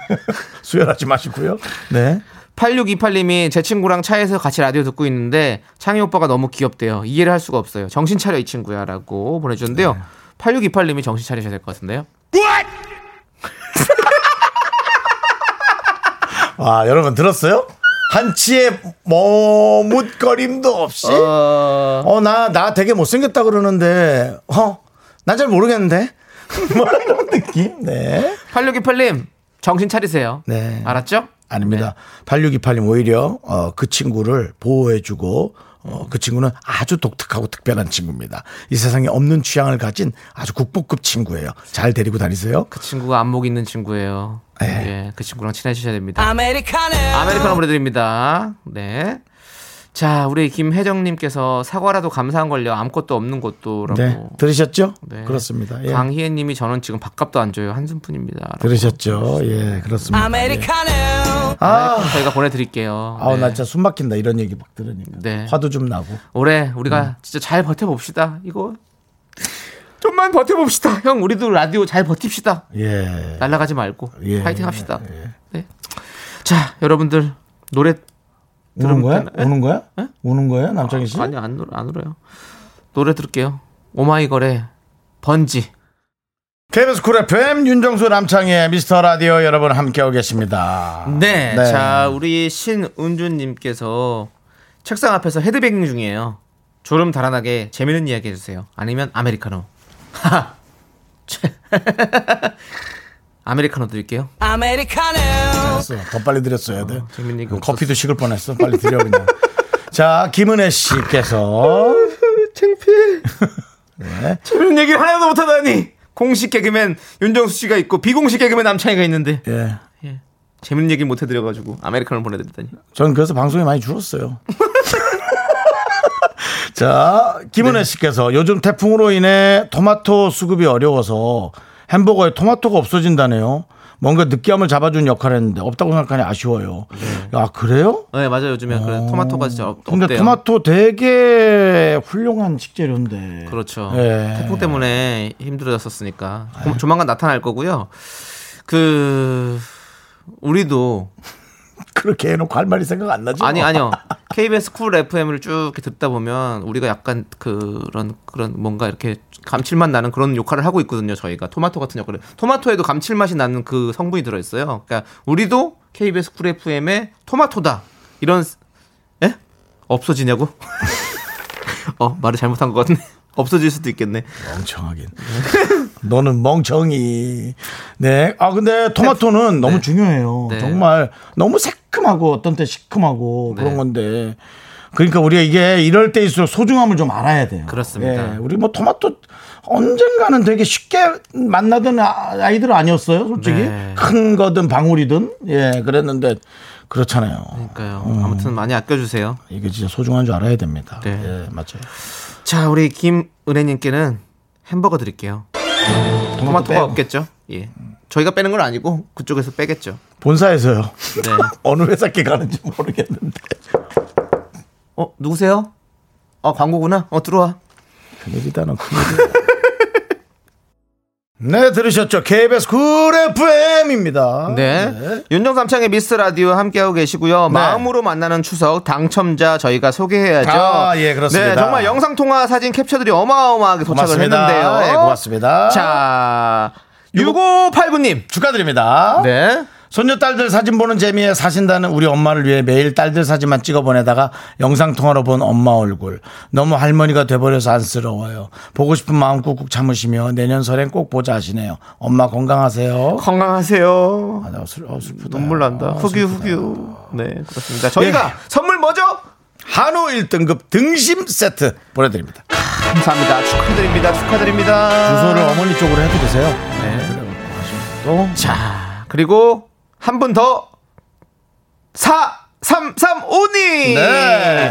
수혈하지 마시고요. 네. 8628님이 제 친구랑 차에서 같이 라디오 듣고 있는데 창희 오빠가 너무 귀엽대요. 이해를 할 수가 없어요. 정신 차려 이 친구야 라고 보내주셨는데요. 8628님이 정신 차리셔야 될 것 같은데요. 아, 여러분 들었어요? 한치의 머뭇거림도 없이 어... 어, 나, 나 되게 못생겼다 그러는데, 어, 난 잘 모르겠는데? 뭐 이런 느낌? 네. 8628님 정신 차리세요. 네. 알았죠? 아닙니다. 8628님 오히려, 어, 그 친구를 보호해주고, 어, 그 친구는 아주 독특하고 특별한 친구입니다. 이 세상에 없는 취향을 가진 아주 국보급 친구예요. 잘 데리고 다니세요. 그 친구가 안목 있는 친구예요. 네. 예, 그 친구랑 친해지셔야 됩니다. 아메리카노. 아메리카노 보내드립니다. 네. 자, 우리 김혜정님께서 사과라도 감사한 걸요. 아무것도 없는 것도라고. 네. 들으셨죠? 네. 그렇습니다. 예. 강희애님이 저는 지금 밥값도 안 줘요. 한숨뿐입니다. 들으셨죠? 예, 그렇습니다. 아메리카노. 아, 아메리카노 저희가 보내드릴게요. 아우, 네. 나 진짜 숨 막힌다. 이런 얘기 막 들으니까. 네. 화도 좀 나고. 올해 우리가 음. 진짜 잘 버텨봅시다. 이거 좀만 버텨봅시다. 형, 우리도 라디오 잘 버팁시다. 예. 날아가지 말고 예. 파이팅 합시다. 네. 자, 여러분들 노래 우는 거야? 들으면- 우는 거야? 우는 거야? 남창희 씨? 아니 안, 울어, 안 울어요. 노래 들을게요. 오마이걸의 번지. KBS 쿨 FM 윤정수 남창희의 미스터 라디오 여러분 함께하고 계십니다. 네. 네. 자, 우리 신은주님께서 책상 앞에서 헤드뱅잉 중이에요. 졸음 달아나게 재밌는 이야기 해주세요. 아니면 아메리카노. 아메리카노 드릴게요. 알았어. 더 빨리 드렸어야 돼. 재밌는 그 없었어. 커피도 식을 뻔했어. 빨리 드려 그냥. 자, 김은혜 씨께서 창피해. 재밌는 얘기를 하나도 못하다니. 공식 개그맨 윤정수 씨가 있고 비공식 개그맨 남창희가 있는데 예. 예. 재밌는 얘기 못 해드려가지고 아메리카노 보내드리다니. 전 그래서 방송이 많이 줄었어요. 자, 김은혜 네. 씨께서 요즘 태풍으로 인해 토마토 수급이 어려워서 햄버거에 토마토가 없어진다네요. 뭔가 느끼함을 잡아준 역할을 했는데 없다고 생각하니 아쉬워요. 아 그래요? 네 맞아요 요즘에 그래 토마토가 진짜 없, 근데 없대요. 토마토 되게 훌륭한 식재료인데. 그렇죠. 예. 태풍 때문에 힘들어졌었으니까 고- 조만간 나타날 거고요. 그 우리도 그렇게 해놓고 할 말이 생각 안 나죠? 아니 아니요. KBS 쿨 FM을 쭉 이렇게 듣다 보면 우리가 약간 그런 그런 뭔가 이렇게 감칠맛 나는 그런 역할을 하고 있거든요. 저희가 토마토 같은 역할을 토마토에도 감칠맛이 나는 그 성분이 들어 있어요. 그러니까 우리도 KBS 쿨 FM의 토마토다 이런 에 없어지냐고? 어 말을 잘못한 것 같네. 없어질 수도 있겠네. 멍청하긴. 너는 멍청이. 네. 아, 근데 토마토는 너무 중요해요. 네. 정말 너무 새큼하고 어떤 때 시큼하고 네. 그런 건데. 그러니까 우리가 이게 이럴 때일수록 소중함을 좀 알아야 돼요. 그렇습니다. 예, 우리 뭐 토마토 언젠가는 되게 쉽게 만나던 아- 아이들 아니었어요, 솔직히. 네. 큰 거든 방울이든. 예, 그랬는데 그렇잖아요. 그러니까요. 아무튼 많이 아껴주세요. 이게 진짜 소중한 줄 알아야 됩니다. 네. 예, 맞아요. 자, 우리 김은혜님께는 햄버거 드릴게요. 토마토가 빼고. 없겠죠? 예. 저희가 빼는 건 아니고 그쪽에서 빼겠죠. 본사에서요. 네. 어느 회사께 가는지 모르겠는데. 어, 누구세요? 어, 광고구나. 어, 들어와. 큰일이다, 너 큰일이다. 네, 들으셨죠? KBS 쿨 FM입니다. 네. 윤정수 남창희의 미스터 라디오 함께하고 계시고요. 마음으로 만나는 추석 당첨자 저희가 소개해야죠. 아, 예, 그렇습니다. 네, 정말 영상통화 사진 캡처들이 어마어마하게 도착을 고맙습니다. 했는데요. 예, 고맙습니다. 자, 6589님. 축하드립니다. 네. 손녀 딸들 사진 보는 재미에 사신다는 우리 엄마를 위해 매일 딸들 사진만 찍어 보내다가 영상 통화로 본 엄마 얼굴 너무 할머니가 돼버려서 안쓰러워요. 보고 싶은 마음 꾹꾹 참으시며 내년 설엔 꼭 보자 하시네요. 엄마 건강하세요. 건강하세요. 아, 나 슬, 어, 슬프다. 눈물 난다. 아, 후규 슬프다. 후규. 네, 그렇습니다. 저희가 예. 선물 뭐죠? 한우 1등급 등심 세트 보내드립니다. 감사합니다. 축하드립니다. 축하드립니다. 주소를 어머니 쪽으로 해드리세요. 네. 또 자, 그리고 한 분 더. 4335님! 네.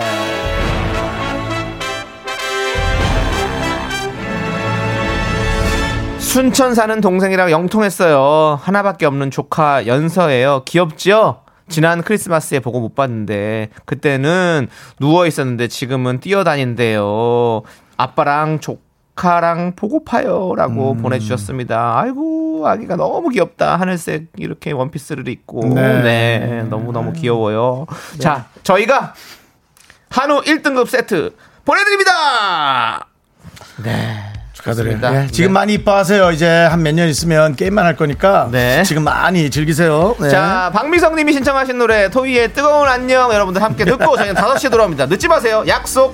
순천 사는 동생이랑 영통했어요. 하나밖에 없는 조카 연서예요. 귀엽죠? 지난 크리스마스에 보고 못 봤는데 그때는 누워 있었는데 지금은 뛰어다닌대요. 아빠랑 조 카랑 보고파요라고 보내주셨습니다. 아이고 아기가 너무 귀엽다. 하늘색 이렇게 원피스를 입고 네. 네, 너무 너무 귀여워요. 자 저희가 한우 1등급 세트 보내드립니다. 축하드려요. 좋습니다. 네, 지금 네. 많이 이뻐하세요. 이제 한 몇 년 있으면 게임만 할 거니까 네. 지금 많이 즐기세요. 네. 자, 박미성 님이 신청하신 노래 토이의 뜨거운 안녕 여러분들 함께 듣고 저희는 5시에 돌아옵니다. 늦지 마세요. 약속.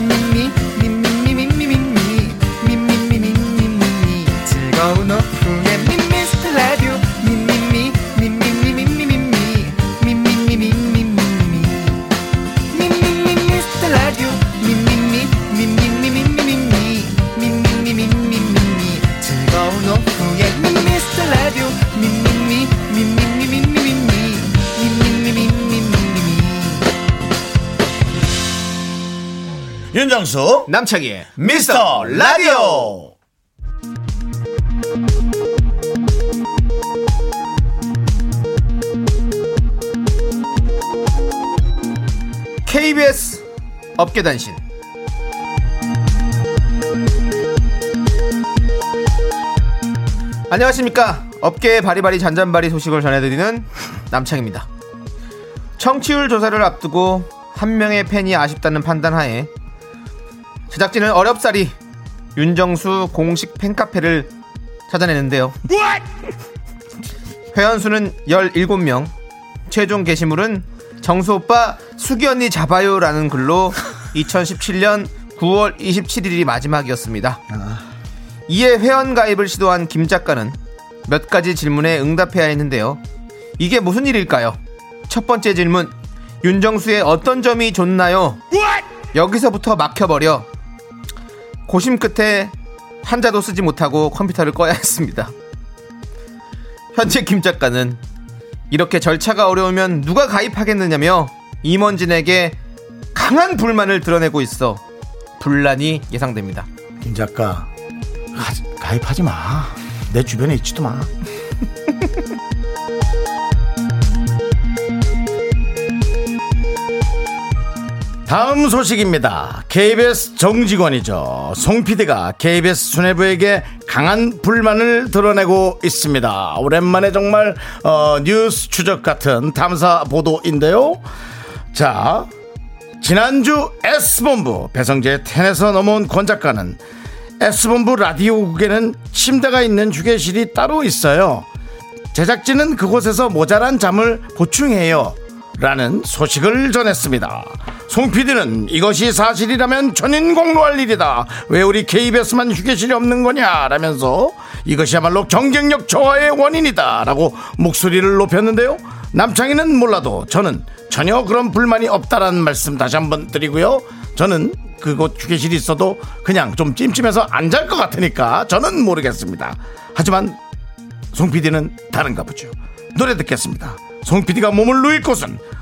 윤정수 남창희의 미스터 라디오. KBS 업계단신. 안녕하십니까. 업계의 바리바리 잔잔바리 소식을 전해드리는 남창입니다. 청취율 조사를 앞두고 한 명의 팬이 아쉽다는 판단하에 제작진은 어렵사리 윤정수 공식 팬카페를 찾아내는데요. 회원 수는 17명, 최종 게시물은 정수 오빠 수기 언니 잡아요라는 글로 2017년 9월 27일이 마지막이었습니다. 이에 회원 가입을 시도한 김 작가는 몇 가지 질문에 응답해야 했는데요. 이게 무슨 일일까요? 첫 번째 질문. 윤정수의 어떤 점이 좋나요? 여기서부터 막혀버려. 고심 끝에 한자도 쓰지 못하고 컴퓨터를 꺼야 했습니다. 현재 김 작가는 이렇게 절차가 어려우면 누가 가입하겠느냐며 임원진에게 강한 불만을 드러내고 있어 분란이 예상됩니다. 김 작가 가, 가입하지 마. 내 주변에 있지도 마. 다음 소식입니다. KBS 정직원이죠. 송 PD가 KBS 수뇌부에게 강한 불만을 드러내고 있습니다. 오랜만에 정말 어, 뉴스 추적 같은 탐사 보도인데요. 자, 지난주 S본부 배성재 텐에서 넘어온 권 작가는 S본부 라디오국에는 침대가 있는 휴게실이 따로 있어요. 제작진은 그곳에서 모자란 잠을 보충해요. 라는 소식을 전했습니다. 송 PD는 이것이 사실이라면 전인공로할 일이다. 왜 우리 KBS만 휴게실이 없는 거냐? 라면서 이것이야말로 경쟁력 저하의 원인이다. 라고 목소리를 높였는데요. 남창희는 몰라도 저는 전혀 그런 불만이 없다라는 말씀 다시 한번 드리고요. 저는 그곳 휴게실이 있어도 그냥 좀 찜찜해서 안 잘 것 같으니까 저는 모르겠습니다. 하지만 송 PD는 다른가 보죠. 노래 듣겠습니다. 송 PD가 몸을 누일 곳은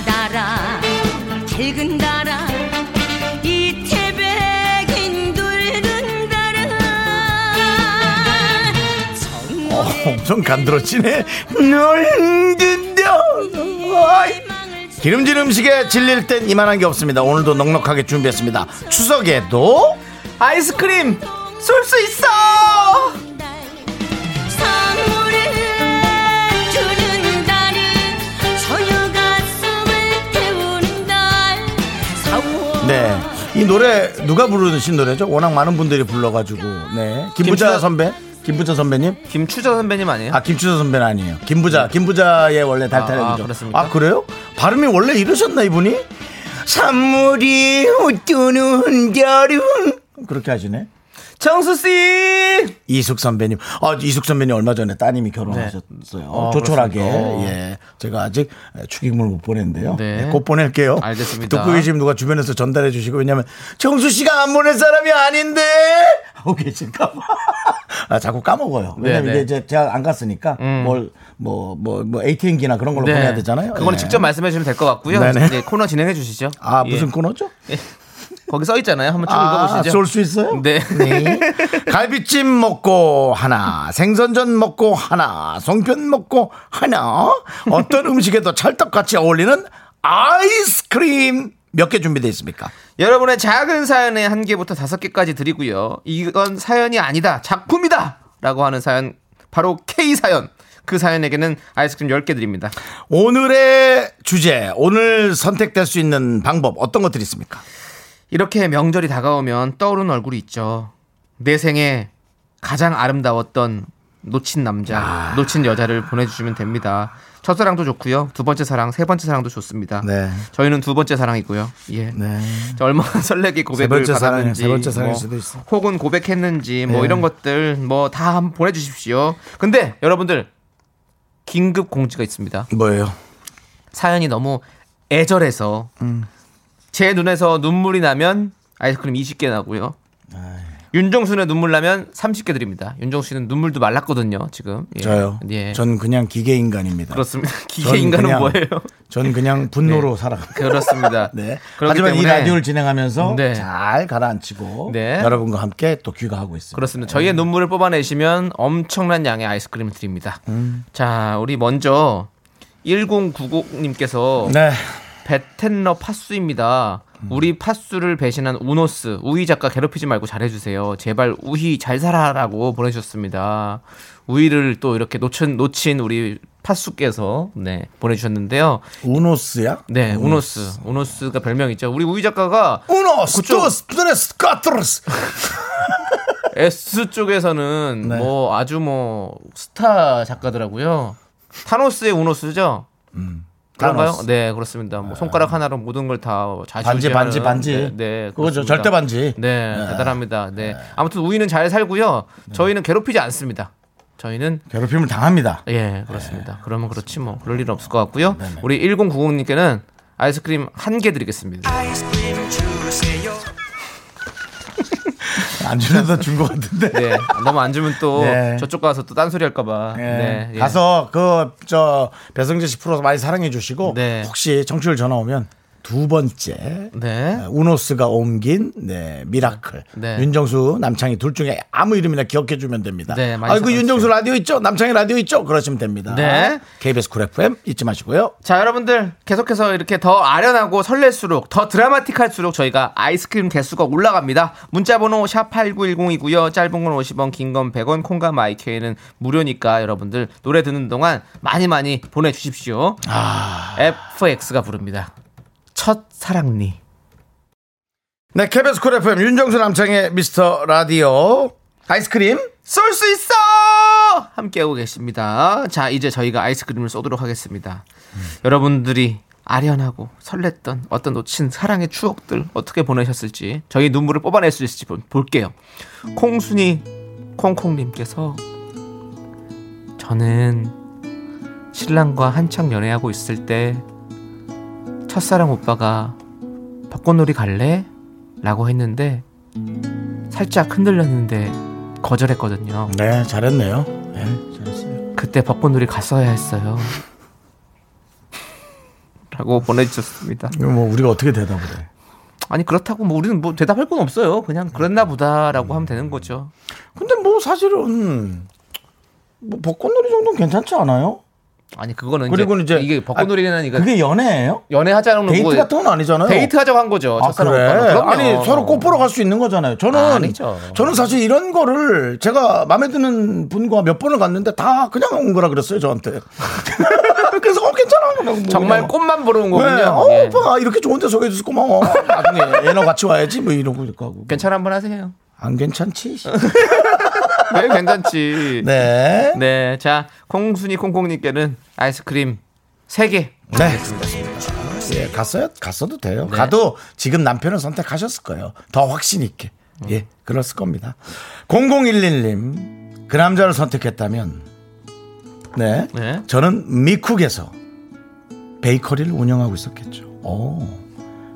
달아달아 밝은 달아 이 태백인 둥근 달아. 엄청 간드러지네. 널 기름진 음식에 질릴 땐 이만한 게 없습니다 오늘도 넉넉하게 준비했습니다 추석에도 아이스크림 쏠 수 있어! 네. 이 노래 누가 부르신 노래죠? 워낙 많은 분들이 불러가지고 네 김부자 선배 김부자 선배님 김추자 선배님 아니에요? 아 김추자 선배는 아니에요 김부자 김부자의 원래 달탈이죠 아, 그렇습니까? 아 그래요? 발음이 원래 이러셨나 이분이? 선물이 웃두는 여름 그렇게 하시네 정수 씨! 이숙 선배님 아 이숙 선배님 얼마 전에 따님이 결혼하셨어요 어, 조촐하게? 예 제가 아직 축의금을 못 보냈는데요 네. 네, 곧 보낼게요 알겠습니다. 듣고 계시면 누가 주변에서 전달해 주시고 왜냐면 정수 씨가 안 보낼 사람이 아닌데 하고 계실까 봐 아, 자꾸 까먹어요 왜냐면 네, 네. 이제 제가 안 갔으니까 뭘뭐 뭐 뭐 ATM기나 그런 걸로 보내야 되잖아요 그거는 예. 직접 말씀해 주시면 될 것 같고요. 네네. 이제 코너 진행해 주시죠. 아 예. 무슨 코너죠? 거기 써 있잖아요. 한번 쭉 아, 읽어보시죠. 쏠 수 있어요? 네. 갈비찜 먹고 하나, 생선전 먹고 하나, 송편 먹고 하나, 어떤 음식에도 찰떡같이 어울리는 아이스크림 몇 개 준비되어 있습니까? 여러분의 작은 사연의 한 개부터 다섯 개까지 드리고요. 이건 사연이 아니다. 작품이다. 라고 하는 사연. 바로 K 사연. 그 사연에게는 아이스크림 10개 드립니다. 오늘의 주제, 오늘 선택될 수 있는 방법 어떤 것들이 있습니까? 이렇게 명절이 다가오면 떠오르는 얼굴이 있죠. 내 생에 가장 아름다웠던 놓친 남자, 놓친 여자를 보내주시면 됩니다. 첫사랑도 좋고요. 두 번째 사랑, 세 번째 사랑도 좋습니다. 네. 저희는 두 번째 사랑이고요. 예. 네. 저 얼마나 설레게 고백을 받았는지, 세 번째 사랑일 뭐 수도 있어. 혹은 고백했는지, 뭐 네. 이런 것들 뭐 다 보내주십시오. 근데 여러분들 긴급 공지가 있습니다. 뭐예요? 사연이 너무 애절해서 음. 제 눈에서 눈물이 나면 아이스크림 20개 나고요. 윤정수는 눈물 나면 30개 드립니다. 윤정수 씨는 눈물도 말랐거든요, 지금. 예. 저요. 예. 전 그냥 기계 인간입니다. 그렇습니다. 기계 전 인간은 그냥- 뭐예요? 전 그냥 분노로 살아가. 그렇습니다. 네. 하지만 이 때문에 라디오를 진행하면서 네. 잘 가라앉히고 네. 여러분과 함께 또 귀가하고 있습니다. 그렇습니다. 저희의 눈물을 뽑아내시면 엄청난 양의 아이스크림을 드립니다. 음. 자, 우리 먼저 1090님께서 네. 베텐러 팥수입니다. 우리 팥수를 배신한 우노스 우희 작가 괴롭히지 말고 잘해주세요. 제발 우희 잘 살아라고 보내주셨습니다. 우희를 또 이렇게 놓친 놓친 우리 팥수께서 네 보내주셨는데요. 우노스야? 네 우노스 우노스 가 별명 있죠. 우리 우희 작가가 우노스, 투스, 트레스, 까트르스. S 쪽에서는 네. 뭐 아주 뭐 스타 작가더라고요. 타노스의 우노스죠. 그런가요? 타노스. 네 그렇습니다. 뭐 손가락 하나로 모든 걸 다 반지, 반지, 반지. 네, 네 그거죠. 그렇습니다. 절대 반지. 네, 대단합니다. 네. 아무튼 우이는 잘 살고요. 저희는 괴롭히지 않습니다. 저희는 괴롭힘을 당합니다. 예 그렇습니다. 그러면 그렇지 뭐 그럴 일은 없을 것 같고요. 우리 1090님께는 아이스크림 한 개 드리겠습니다. 안 주려다 준 것 같은데. 네, 너무 안 주면 또 네. 저쪽 가서 또 딴소리 할까봐. 예. 네, 예. 가서 그 저 배성재 씨 프로 많이 사랑해 주시고 네. 혹시 청취율 전화 오면 두 번째 네. 우노스가 옮긴 네 미라클 네. 윤정수 남창희 둘 중에 아무 이름이나 기억해 주면 됩니다. 네, 아이고. 윤정수 라디오 있죠? 남창희 라디오 있죠? 그러시면 됩니다. 네. KBS 쿨 FM 잊지 마시고요. 자, 여러분들 계속해서 이렇게 더 아련하고 설렐수록 더 드라마틱할수록 저희가 아이스크림 개수가 올라갑니다. 문자 번호 샵 8910이고요. 짧은 건 50원, 긴 건 100원, 콩과 마이케이는 무료니까 여러분들 노래 듣는 동안 많이 많이 보내 주십시오. FX가 부릅니다. 첫 사랑니. 네, KBS 쿨 FM 윤정수 남창희 미스터 라디오 아이스크림 쏠 수 있어! 함께하고 계십니다. 자, 이제 저희가 아이스크림을 쏘도록 하겠습니다. 여러분들이 아련하고 설렜던 어떤 놓친 사랑의 추억들 어떻게 보내셨을지 저희 눈물을 뽑아낼 수 있을지 볼- 볼게요. 콩순이 콩콩님께서 저는 신랑과 한창 연애하고 있을 때 첫사랑 오빠가 벚꽃놀이 갈래? 라고 했는데 살짝 흔들렸는데 거절했거든요. 네, 잘했네요. 네, 잘했어요. 그때 벚꽃놀이 갔어야 했어요. 라고 보내주셨습니다. 뭐 우리가 어떻게 대답을 해? 아니 그렇다고 뭐 우리는 뭐 대답할 건 없어요. 그냥 그랬나 보다라고 하면 되는 거죠. 근데 뭐 사실은 뭐 벚꽃놀이 정도는 괜찮지 않아요? 아니 그거는 그리고 이제, 이제 이게 벚꽃놀이는 이거 그게 연애예요? 연애하자는 데이트 거고 같은 건 아니잖아요. 데이트 하자고 한 거죠. 아, 그래? 아니 서로 꽃 보러 갈 수 있는 거잖아요. 저는 아. 저는 사실 이런 거를 제가 마음에 드는 분과 몇 번을 갔는데 다 그냥 온 거라 그랬어요 저한테. 그래서 어 괜찮아. 뭐 정말. 꽃만 보러 온 거군요. 네. 어 예. 오빠 이렇게 좋은데 소개해줘서 고마워. 나중에 얘너 같이 와야지 뭐 이러고 가고. 괜찮아 한번 하세요. 안 괜찮지? 네, 괜찮지. 네. 네, 자 콩순이 콩콩님께는 아이스크림 3개 네. 예, 갔어요? 갔어도 돼요. 가도 지금 남편을 선택하셨을 거예요. 더 확신 있게. 예, 그랬을 겁니다. 0011님, 그 남자를 선택했다면, 네. 네. 저는 미쿡에서 베이커리를 운영하고 있었겠죠. 오.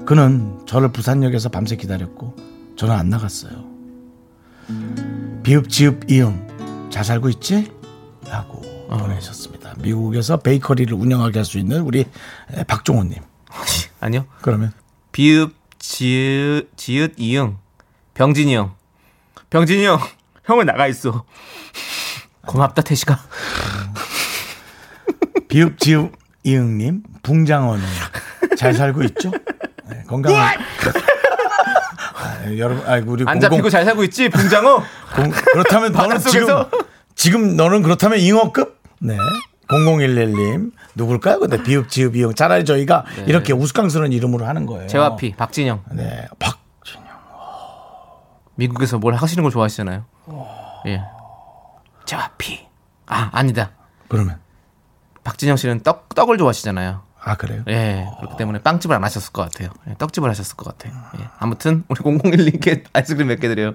그는 저를 부산역에서 밤새 기다렸고, 저는 안 나갔어요. 비읍, 지읍, 이응. 잘 살고 있지? 라고 보내셨습니다. 미국에서 베이커리를 운영하게 할 수 있는 우리 에, 박종호님. 아니요. 그러면 비읍 지읒 지읒 이응 병진이 형 병진이 형 형은 나가 있어 고맙다 태식아 비읍, 지읍, 이응님, 붕장어님. 잘 살고 있죠? 네, 건강. 아, 여러분, 아, 우리 안 잡히고 잘 살고 있지 붕장어 공- 그렇다면 너는 지금? 지금 너는 그렇다면 잉어급? 네. 0011님 누굴까요? 근데 비읍 지읍 이응 차라리 저희가 이렇게 우스꽝스러운 이름으로 하는 거예요. 재화피 박진영 네. 박 미국에서 뭘 하시는 걸 좋아하시잖아요 예 재화피 아 아니다 그러면 박진영 씨는 떡 떡을 좋아하시잖아요 아 그래요? 예 그렇기 때문에 빵집을 안 하셨을 것 같아요 예, 떡집을 하셨을 것 같아요 예. 아무튼 우리 001님께 아이스크림 몇 개 드려요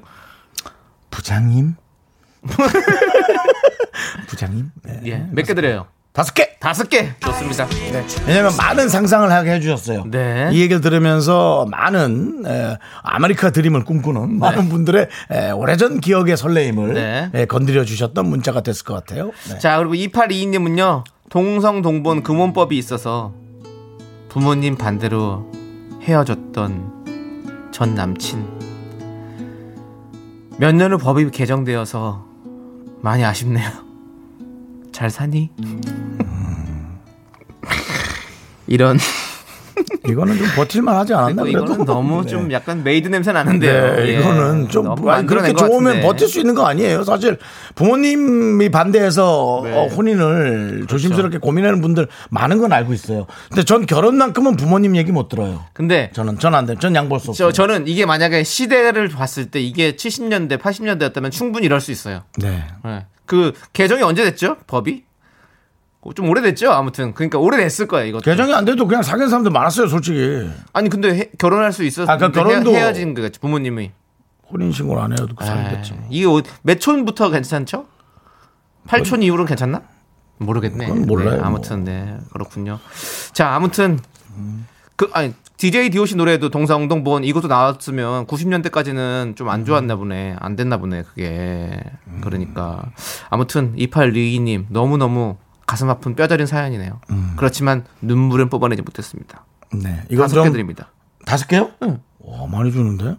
부장님. 부장님. 네. 예 몇 개 드려요 다섯 개. 다섯 개 좋습니다 왜냐면 많은 상상을 하게 해주셨어요. 네. 이 얘기를 들으면서 많은 에, 아메리카 드림을 꿈꾸는 많은 분들의 에, 오래전 기억의 설레임을 네. 에, 건드려 주셨던 문자가 됐을 것 같아요. 네. 자, 그리고 2822님은요, 동성 동본 금혼법이 있어서 부모님 반대로 헤어졌던 전 남친. 몇 년 후 법이 개정되어서 많이 아쉽네요. 잘 사니? 이런 이거는 좀 버틸만 하지 않았나 그래도 이거는 너무 네. 좀 약간 made 냄새 나는데요. 네, 예. 이거는 좀 너무 아니, 그렇게 좋으면. 버틸 수 있는 거 아니에요. 사실 부모님이 반대해서 네. 그렇죠. 어, 혼인을 조심스럽게 고민하는 분들 많은 건 알고 있어요. 근데 전 결혼만큼은 부모님 얘기 못 들어요. 근데 저는 전 안 돼. 전 양보할 수 없어요. 저 저는 이게 만약에 시대를 봤을 때 이게 70년대, 80년대였다면 충분히 이럴 수 있어요. 네. 예. 그 개정이 언제 됐죠? 법이? 어, 좀 오래됐죠? 아무튼 그러니까 오래됐을 거예요 이것도. 개정이 안 돼도 그냥 사귀는 사람들 많았어요, 솔직히. 아니 근데 해- 결혼할 수 있었는데 아, 그러니까 결혼도- 헤, 헤어진 그 부모님이. 혼인 신고를 안 해도 그 살겠지. 에이, 이게 어- 몇 촌부터 괜찮죠? 8촌 이후로는 괜찮나? 모르겠네. 그건 몰라요, 네, 뭐. 아무튼 네 그렇군요. 자 아무튼 그 아니 DJ DOC 노래도 동사ong동본 이것도 나왔으면 90년대까지는 좀 안 좋았나 보네. 안 됐나 보네 그게. 그러니까 아무튼 2822님 너무 너무 가슴 아픈 뼈저린 사연이네요. 그렇지만 눈물은 뽑아내지 못했습니다. 네. 이거 다섯 좀개 드립니다. 다섯 개요? 와, 많이 주는데?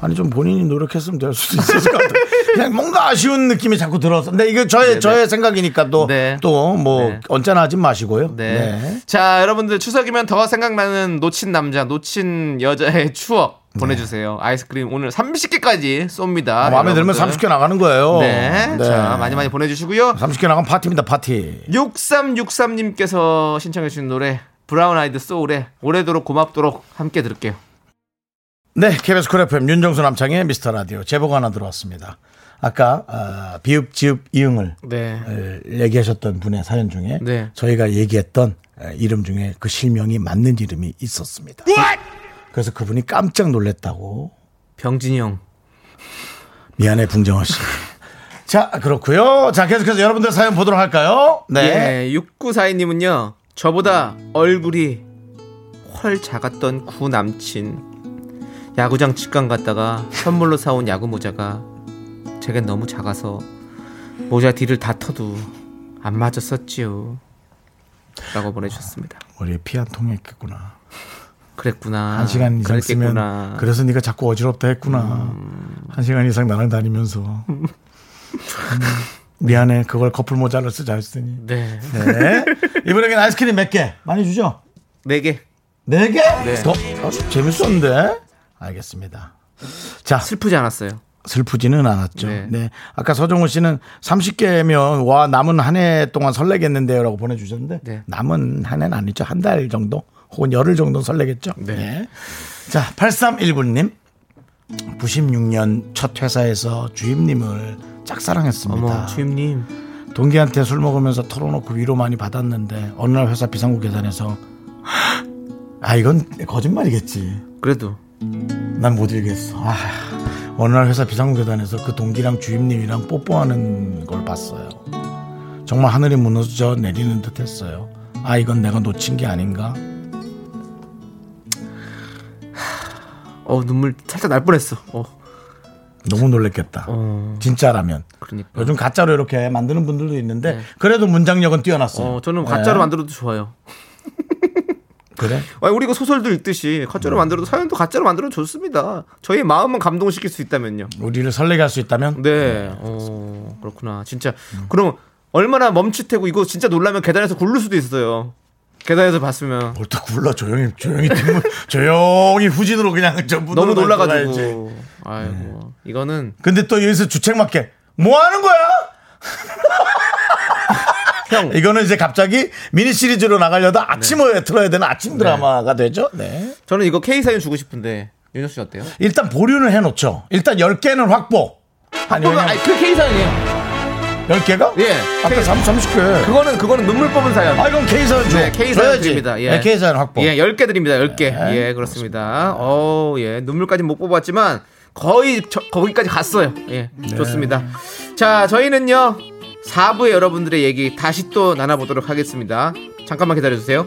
아니, 좀 본인이 노력했으면 될 수도 있었을 것 같아요. 그냥 뭔가 아쉬운 느낌이 자꾸 들어서. 근데 이거 저의, 저의 생각이니까 또, 네. 또 뭐, 네. 언짢아 하지 마시고요. 네. 자, 여러분들 추석이면 더 생각나는 놓친 남자, 놓친 여자의 추억 보내주세요. 아이스크림 오늘 30개까지 쏩니다. 아, 마음에 들면 여러분들. 30개 나가는 거예요. 네. 자, 많이 많이 보내주시고요. 30개 나가면 파티입니다, 파티. 6363님께서 신청해주신 노래, 브라운 아이드 소울의 오래도록 고맙도록 함께 들을게요. 네, KBS 쿨 FM 윤정수 남창의 미스터 라디오 제보가 하나 들어왔습니다. 아까 아, 비읍, 지읍, 이응을 네. 에, 얘기하셨던 분의 사연 중에 네. 저희가 얘기했던 에, 이름 중에 그 실명이 맞는 이름이 있었습니다. 그래서 그분이 깜짝 놀랐다고 병진이 형. 미안해 붕정호 씨. 자 그렇고요. 자 계속해서 여러분들 사연 보도록 할까요? 네. 예, 6942님은요, 저보다 얼굴이 훨 작았던 구 남친. 야구장 직관 갔다가 선물로 사온 야구 모자가 제겐 너무 작아서 모자 뒤를 다 터도 안 맞았었지요. 라고 보내주셨습니다. 우리 피한 통에 있겠구나. 그랬구나. 한 시간 이상 쓰면 그랬겠구나. 그래서 네가 자꾸 어지럽다 했구나. 한 시간 이상 나랑 다니면서 음, 미안해 그걸 커플 모자를 쓰자 했으니. 네. 네. 이분에게는 아이스크림 몇 개 많이 주죠? 네 개. 네 개? 네. 더 어, 재밌었는데. 알겠습니다. 자 슬프지 않았어요. 슬프지는 않았죠. 네. 네. 아까 서정우 씨는 30개면 와 남은 한 해 동안 설레겠는데요라고 보내주셨는데 네. 남은 한 해는 아니죠. 한 달 정도 혹은 열흘 정도 설레겠죠. 네. 자 8319님 96년 첫 회사에서 주임님을 짝사랑했습니다. 어머, 주임님. 동기한테 술 먹으면서 털어놓고 위로 많이 받았는데 어느 날 회사 비상구 계산에서 아 이건 거짓말이겠지. 그래도. 난 못 읽겠어. 아, 어느 날 회사 비상계단에서 그 동기랑 주임님이랑 뽀뽀하는 걸 봤어요. 정말 하늘이 무너져 내리는 듯 했어요. 아, 이건 내가 놓친 게 아닌가? 어, 눈물 살짝 날 뻔했어. 어, 너무 놀랬겠다. 어. 진짜라면. 그러니까. 요즘 가짜로 이렇게 만드는 분들도 있는데, 네. 그래도 문장력은 뛰어났어요. 어, 저는 가짜로 네. 만들어도 좋아요. 그래? 아니, 우리 이거 소설도 읽듯이 가짜로 만들어도 사연도 가짜로 만들어도 좋습니다. 저희 마음만 감동시킬 수 있다면요. 우리를 설레게 할 수 있다면? 네. 어, 그렇구나. 진짜. 그럼 얼마나 멈칫하고 이거 진짜 놀라면 계단에서 굴를 수도 있어요. 계단에서 봤으면. 뭘또 굴러 조용히, 조용히, 뒷문, 조용히 후진으로 그냥 전부 너무. 놀라가지고. 아이고. 이거는. 근데 또 여기서 주책 맞게 뭐 하는 거야? 형. 이거는 이제 갑자기 미니 시리즈로 나가려다 아침에 틀어야 되는 아침 드라마가 되죠. 네. 저는 이거 K사연 주고 싶은데. 윤정 씨 어때요? 일단 보류는 해놓죠. 일단 10 개는 확보. 아니, 왜냐면 아니, 그 K사연이에요. 10개가? 예. 아까 K- 30개. 그거는, 그거는 눈물 뽑은 사연. 아, 이건 K사연 줘. 네, K사연. 드립니다. 예. 네, K사연 확보. 예, 10개 드립니다. 10개. 네, 예, 그렇습니다. 어, 예. 눈물까지 못 뽑았지만 거의 저- 거기까지 갔어요. 예. 네. 좋습니다. 자, 저희는요. 4부에 여러분들의 얘기 다시 또 나눠보도록 하겠습니다. 잠깐만 기다려 주세요.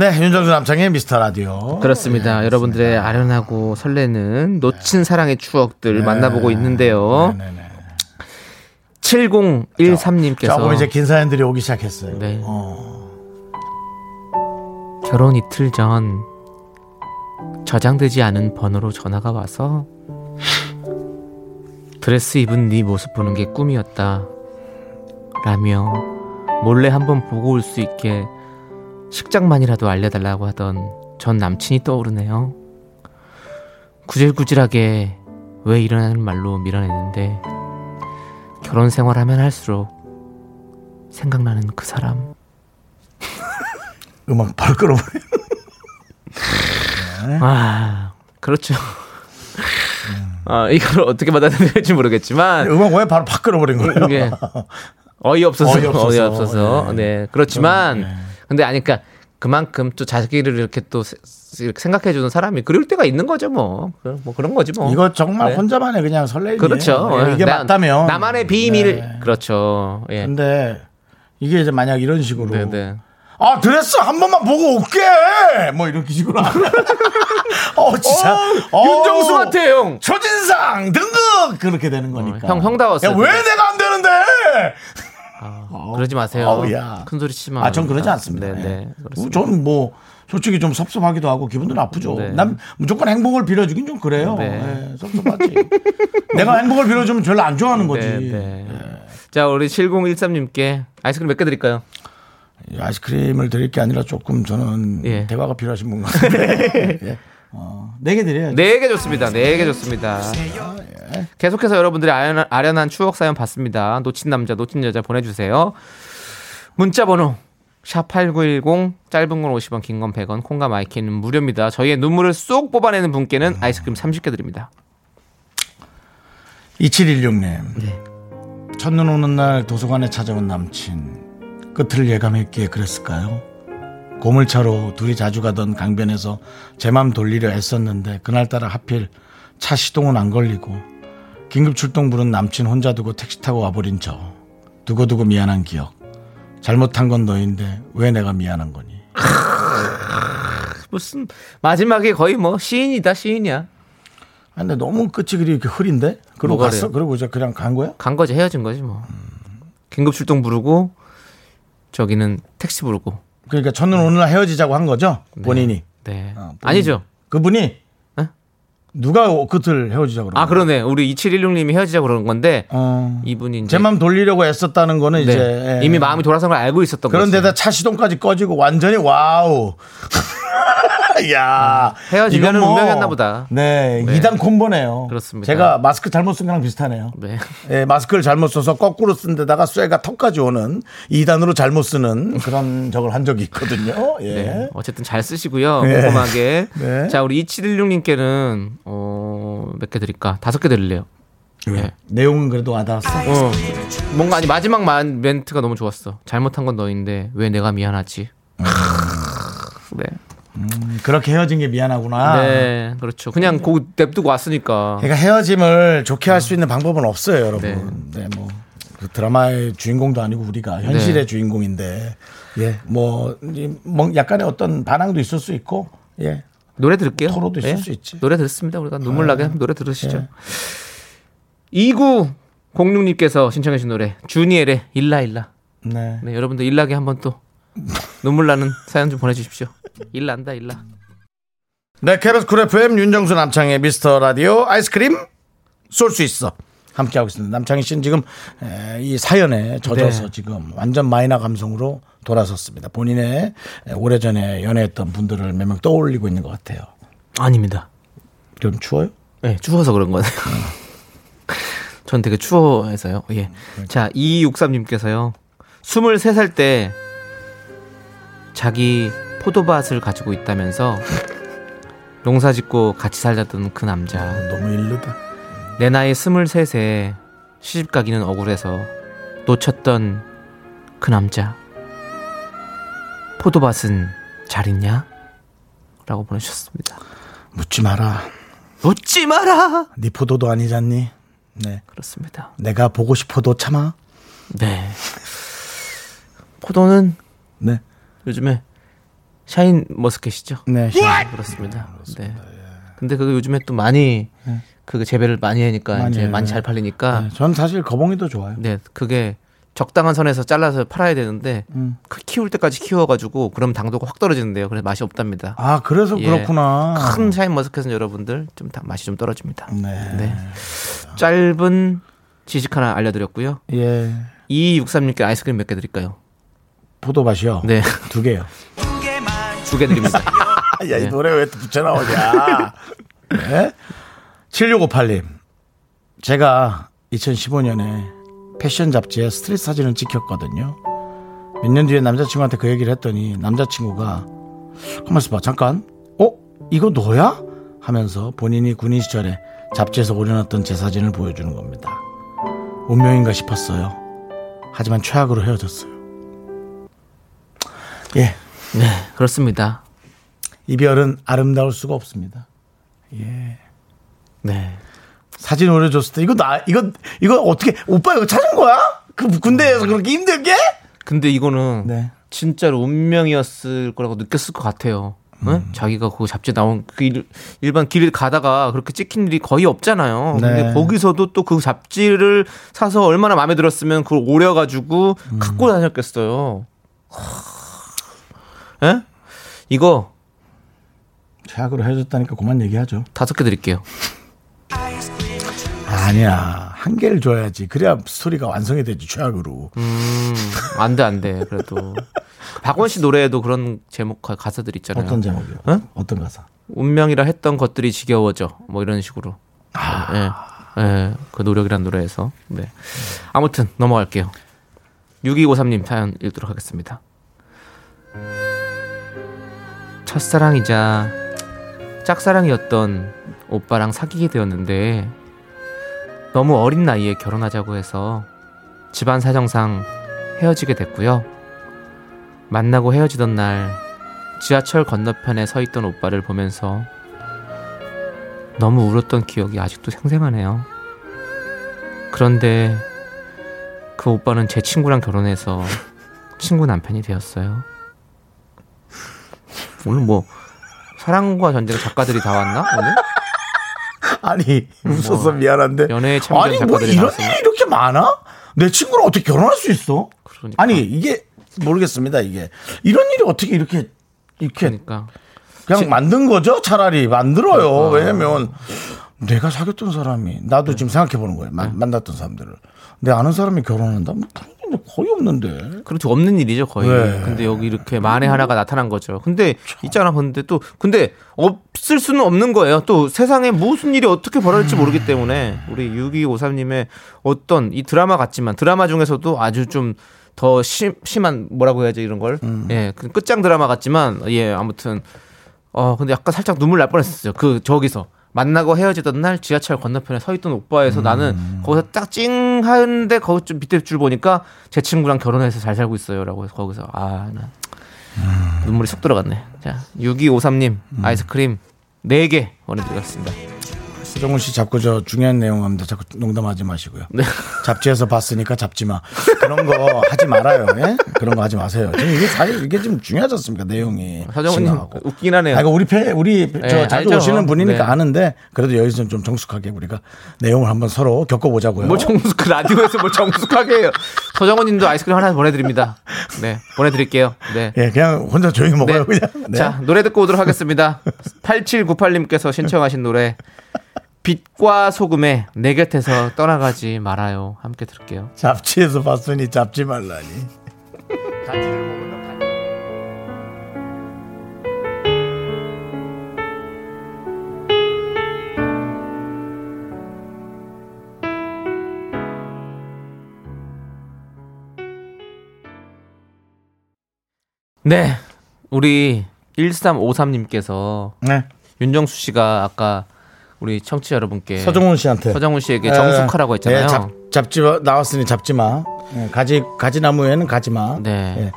네, 윤정수 남창의 미스터 라디오. 그렇습니다. 여러분들의 아련하고 설레는 놓친 사랑의 추억들 만나보고 있는데요. 네. 네네네. 7013님께서 조금 이제 긴 사연들이 오기 시작했어요. 네. 어. 결혼 이틀 전 저장되지 않은 번호로 전화가 와서 드레스 입은 네 모습 보는 게 꿈이었다 라며 몰래 한번 보고 올 수 있게 식장만이라도 알려달라고 하던 전 남친이 떠오르네요 구질구질하게 왜 일어나는 말로 밀어내는데 결혼 생활하면 할수록 생각나는 그 사람 음악 바로 끌어버려. 아, 그렇죠. 아, 이걸 어떻게 받아들여야 될지 모르겠지만, 음악 왜 바로 팍 끌어버린 거예요? 이게 어이없어서, 어이없어서. 어이없어서. 네. 네. 그렇지만, 네. 근데 아니, 그니까, 그만큼 또 자기를 이렇게 또 세- 이렇게 생각해 주는 사람이 그럴 때가 있는 거죠, 뭐. 그- 뭐 그런 거지, 뭐. 이거 정말 네. 혼자만의 그냥 설레기. 그렇죠. 이게 나- 맞다면. 나만의 비밀. 네. 그렇죠. 예. 근데 이게 이제 만약 이런 식으로. 네, 네. 아 드레스 한 번만 보고 올게. 뭐 이렇게 식으로. 어 진짜. 어, 윤정수 같아, 형. 초진상 등극 그렇게 되는 거니까. 형, 형다웠어요. 야, 왜 내가 안 되는데? 아, 그러지 마세요. 야. 큰 소리 치면. 아, 전 그러지 안 않습니다. 네, 네. 예. 그렇습니다. 저는 뭐 솔직히 좀 섭섭하기도 하고 기분도 나쁘죠. 네. 난 무조건 행복을 빌어주긴 좀 그래요. 네. 예, 섭섭하지. 내가 행복을 빌어주면 별로 안 좋아하는 거지. 네, 네. 자, 우리 7013님께 아이스크림 몇 개 드릴까요? 이 아이스크림을 드릴 게 아니라 조금 저는 예. 대화가 필요하신 분 같은데. 예. 어, 네개 드려야죠. 네개 좋습니다. 네개 좋습니다. 계속해서 여러분들의 아련한, 아련한 추억 사연 받습니다. 놓친 남자, 놓친 여자 보내주세요. 문자 번호 샵8910 짧은 건 50원, 긴 건 100원, 콩과 마이케이는 무료입니다. 저희의 눈물을 쏙 뽑아내는 분께는 아이스크림 30개 드립니다. 2716님. 첫눈 오는 날 도서관에 찾아온 남친. 끝을 예감했기에 그랬을까요? 고물차로 둘이 자주 가던 강변에서 제 맘 돌리려 애썼는데 그날따라 하필 차 시동은 안 걸리고 긴급 출동 부른 남친 혼자 두고 택시 타고 와버린 저. 두고두고 미안한 기억. 잘못한 건 너인데 왜 내가 미안한 거니? 무슨 마지막에 거의 뭐 시인이다 시인이야. 아, 근데 너무 끝이 그리 이렇게 흐린데? 그러고 뭐가 갔어? 그래요? 그러고 이제 그냥 간 거야? 간 거지 헤어진 거지 뭐. 긴급 출동 부르고 저기는 택시 부르고. 그러니까 첫눈 오는 날 헤어지자고 한 거죠? 본인이. 네. 어, 본인. 아니죠. 그분이 에? 누가 끝을 헤어지자고 그러는 아 그러네. 우리 2716님이 헤어지자고 그러는 건데 어. 이분이 제맘 돌리려고 애썼다는 거는 네. 이제 예. 이미 마음이 돌아선 걸 알고 있었던 거죠. 그런데다 차 시동까지 꺼지고 완전히 와우. 야 헤어지면은 이건 뭐- 운명이었나 보다. 네, 네. 2단 콤보네요. 그렇습니다. 제가 마스크 잘못 쓴 거랑 비슷하네요. 네. 예, 마스크를 잘못 써서 거꾸로 쓴 데다가 쇠가 턱까지 오는 2단으로 잘못 쓰는 그런 적을 한 적이 있거든요. 예. 네. 어쨌든 잘 쓰시고요. 네. 꼼꼼하게. 네. 자, 우리 2716님께는 어, 몇 개 드릴까? 다섯 개 드릴래요. 네. 내용은 그래도 와닿았어. 어. 뭔가 아니 마지막 만 멘트가 너무 좋았어. 잘못한 건 너인데 왜 내가 미안하지? 네. 그렇게 헤어진 게 미안하구나. 네. 그렇죠. 그냥 고 냅두고 왔으니까. 그러니까 헤어짐을 좋게 할 수 있는 방법은 없어요, 여러분. 네, 뭐. 그 드라마의 주인공도 아니고 우리가 현실의 네. 주인공인데, 예, 뭐, 이, 뭐, 약간의 어떤 반항도 있을 수 있고, 예, 노래 들을게요. 토로도 있을 네. 수 있지. 노래 듣습니다. 우리가 눈물 나게 한번 노래 들으시죠. 예. 2906님께서 신청해 주신 노래 주니엘의 일라 일라. 네. 네, 여러분들 일나게 한번 또 눈물 나는 사연 좀 보내주십시오. 일난다 일라. 네, KBS 쿨 FM 윤정수 남창의 미스터 라디오 아이스크림 쏠 수 있어. 함께하고 있습니다. 남창희 씨는 지금 에, 이 사연에 젖어서 네. 지금 완전 마이너 감성으로 돌아섰습니다. 본인의 에, 오래전에 연애했던 분들을 몇 명 떠올리고 있는 것 같아요. 아닙니다. 좀 추워요? 네, 추워서 그런 거네요. 전 되게 추워해서요. 예. 자, 2263님께서요. 23살 때 자기 포도밭을 가지고 있다면서 농사 짓고 같이 살자던 그 남자. 너무 일르다. 내 나이 23세 시집 가기는 억울해서 놓쳤던 그 남자. 포도밭은 잘 있냐? 라고 보내주셨습니다. 묻지 마라. 묻지 마라! 네 포도도 아니잖니? 네. 그렇습니다. 내가 보고 싶어도 참아. 네. 포도는 네. 요즘에 샤인 머스켓이죠. 네. 그렇습니다. 네. 근데 그거 요즘에 또 많이 그 재배를 많이 하니까 많이 이제 해요. 많이 잘 팔리니까 네, 전 사실 거봉이 더 좋아요. 네, 그게 적당한 선에서 잘라서 팔아야 되는데 음. 크- 키울 때까지 키워가지고 그럼 당도가 확 떨어지는데요. 그래서 맛이 없답니다. 아, 그래서 예. 그렇구나. 큰 샤인 머스켓은 여러분들 좀 다 맛이 좀 떨어집니다. 네. 네. 짧은 지식 하나 알려드렸고요. 예. 2263님께 아이스크림 몇 개 드릴까요? 포도밭이요. 네. 두 개요. 두개 드립니다. 아, 야, 이 네. 노래 왜 붙여 나오냐. 네. 7658님. 제가 2015년에 패션 잡지에 스트릿 사진을 찍혔거든요. 몇 년 뒤에 남자친구한테 그 얘기를 했더니 남자친구가 가만 있어봐 잠깐 어? 이거 너야? 하면서 본인이 군인 시절에 잡지에서 올려놨던 제 사진을 보여주는 겁니다. 운명인가 싶었어요. 하지만 최악으로 헤어졌어요. 예. 네, 그렇습니다. 이별은 아름다울 수가 없습니다. 네. 사진 올려줬을 때 이거 나 이거 이거 어떻게 오빠 이거 찾은 거야? 그 군대에서 그렇게 힘들게? 근데 이거는 네. 진짜로 운명이었을 거라고 느꼈을 것 같아요. 응? 음. 자기가 그 잡지 나온 그 일, 일반 길을 가다가 그렇게 찍힌 일이 거의 없잖아요. 네. 근데 거기서도 또 그 잡지를 사서 얼마나 마음에 들었으면 그걸 오려가지고 음. 갖고 다녔겠어요. 하... 예? 이거 최악으로 헤어졌다니까 그만 얘기하죠. 다섯 개 드릴게요. 아니야 한 개를 줘야지. 그래야 스토리가 완성이 되지 최악으로. 음, 안 돼, 안 돼. 그래도. 박원 씨 노래에도 그런 제목, 가- 가사들 있잖아요. 어떤 제목이요? 어? 어떤 가사? 운명이라 했던 것들이 지겨워져. 뭐 이런 식으로. 예. 예. 그 노력이란 노래에서. 네. 아무튼 넘어갈게요. 6253님 사연 읽도록 하겠습니다. 첫사랑이자 짝사랑이었던 오빠랑 사귀게 되었는데 너무 어린 나이에 결혼하자고 해서 집안 사정상 헤어지게 됐고요. 만나고 헤어지던 날 지하철 건너편에 서 있던 오빠를 보면서 너무 울었던 기억이 아직도 생생하네요. 그런데 그 오빠는 제 친구랑 결혼해서 친구 남편이 되었어요. 오늘 뭐 사랑과 전쟁 작가들이 다 왔나 오늘? 아니 웃어서 미안한데. 연애의 참견 아니 뭐 작가들이 이런 나왔었나? 일이 이렇게 많아? 내 친구랑 어떻게 결혼할 수 있어? 그러니까. 아니 이게 모르겠습니다 이게 이런 일이 어떻게 이렇게 이렇게 그러니까 그냥 만든 거죠 차라리 만들어요 그러니까. 왜냐면 내가 사귀었던 사람이 나도 지금 생각해 보는 거예요 네. 만- 만났던 사람들을 내 아는 사람이 결혼한다 뭐 그런 게 거의 없는데 그렇죠 없는 일이죠 거의. 네. 근데 여기 이렇게 만에 하나가 나타난 거죠. 근데 있잖아 근데 또 근데 없을 수는 없는 거예요. 또 세상에 무슨 일이 어떻게 벌어질지 모르기 때문에 우리 6253님의 어떤 이 드라마 같지만 드라마 중에서도 아주 좀 더 심한 뭐라고 해야지 이런 걸 예, 그 끝장 드라마 같지만 예 아무튼 어 근데 약간 살짝 눈물 날 뻔했었어요. 그 저기서 만나고 헤어지던 날 지하철 건너편에 서 있던 오빠에서 나는 거기서 딱 찡하는데 거기 좀 밑에 줄 보니까 제 친구랑 결혼해서 잘 살고 있어요라고 해서 거기서 아나 눈물이 쏙 들어갔네. 자 6253님 아이스크림 4개 보내드리겠습니다. 서정훈 씨 자꾸 저 중요한 내용 합니다 자꾸 농담하지 마시고요 네. 잡지에서 봤으니까 잡지 마 그런 거 하지 말아요 예? 그런 거 하지 마세요 지금 이게 사실 이게 좀 중요하지 않습니까 내용이 심하고. 웃긴 하네요. 아, 그러니까 우리 팬, 우리 저 네, 자주 알죠. 오시는 분이니까 네. 아는데 그래도 여기서 좀 정숙하게 우리가 내용을 한번 서로 겪어보자고요. 뭐 정숙 그 라디오에서 뭐 정숙하게 해요. 서정훈 님도 아이스크림 하나 보내드립니다. 네 보내드릴게요. 네. 예, 그냥 혼자 조용히 먹어요, 네. 그냥. 네. 자, 노래 듣고 오도록 하겠습니다. 8798님께서 신청하신 노래 빛과 소금의 내 곁에서 떠나가지 말아요. 함께 들을게요. 잡지에서 봤으니 잡지 말라니. 네. 우리 1353님께서 네. 윤정수 씨가 아까 우리 청취자 여러분께 서정훈 씨한테. 서정훈 씨에게 에, 정숙하라고 했잖아요. 예, 잡, 잡지 마- 나왔으니 잡지 마. 예, 가지, 가지나무에는 가지 마. 네. 예.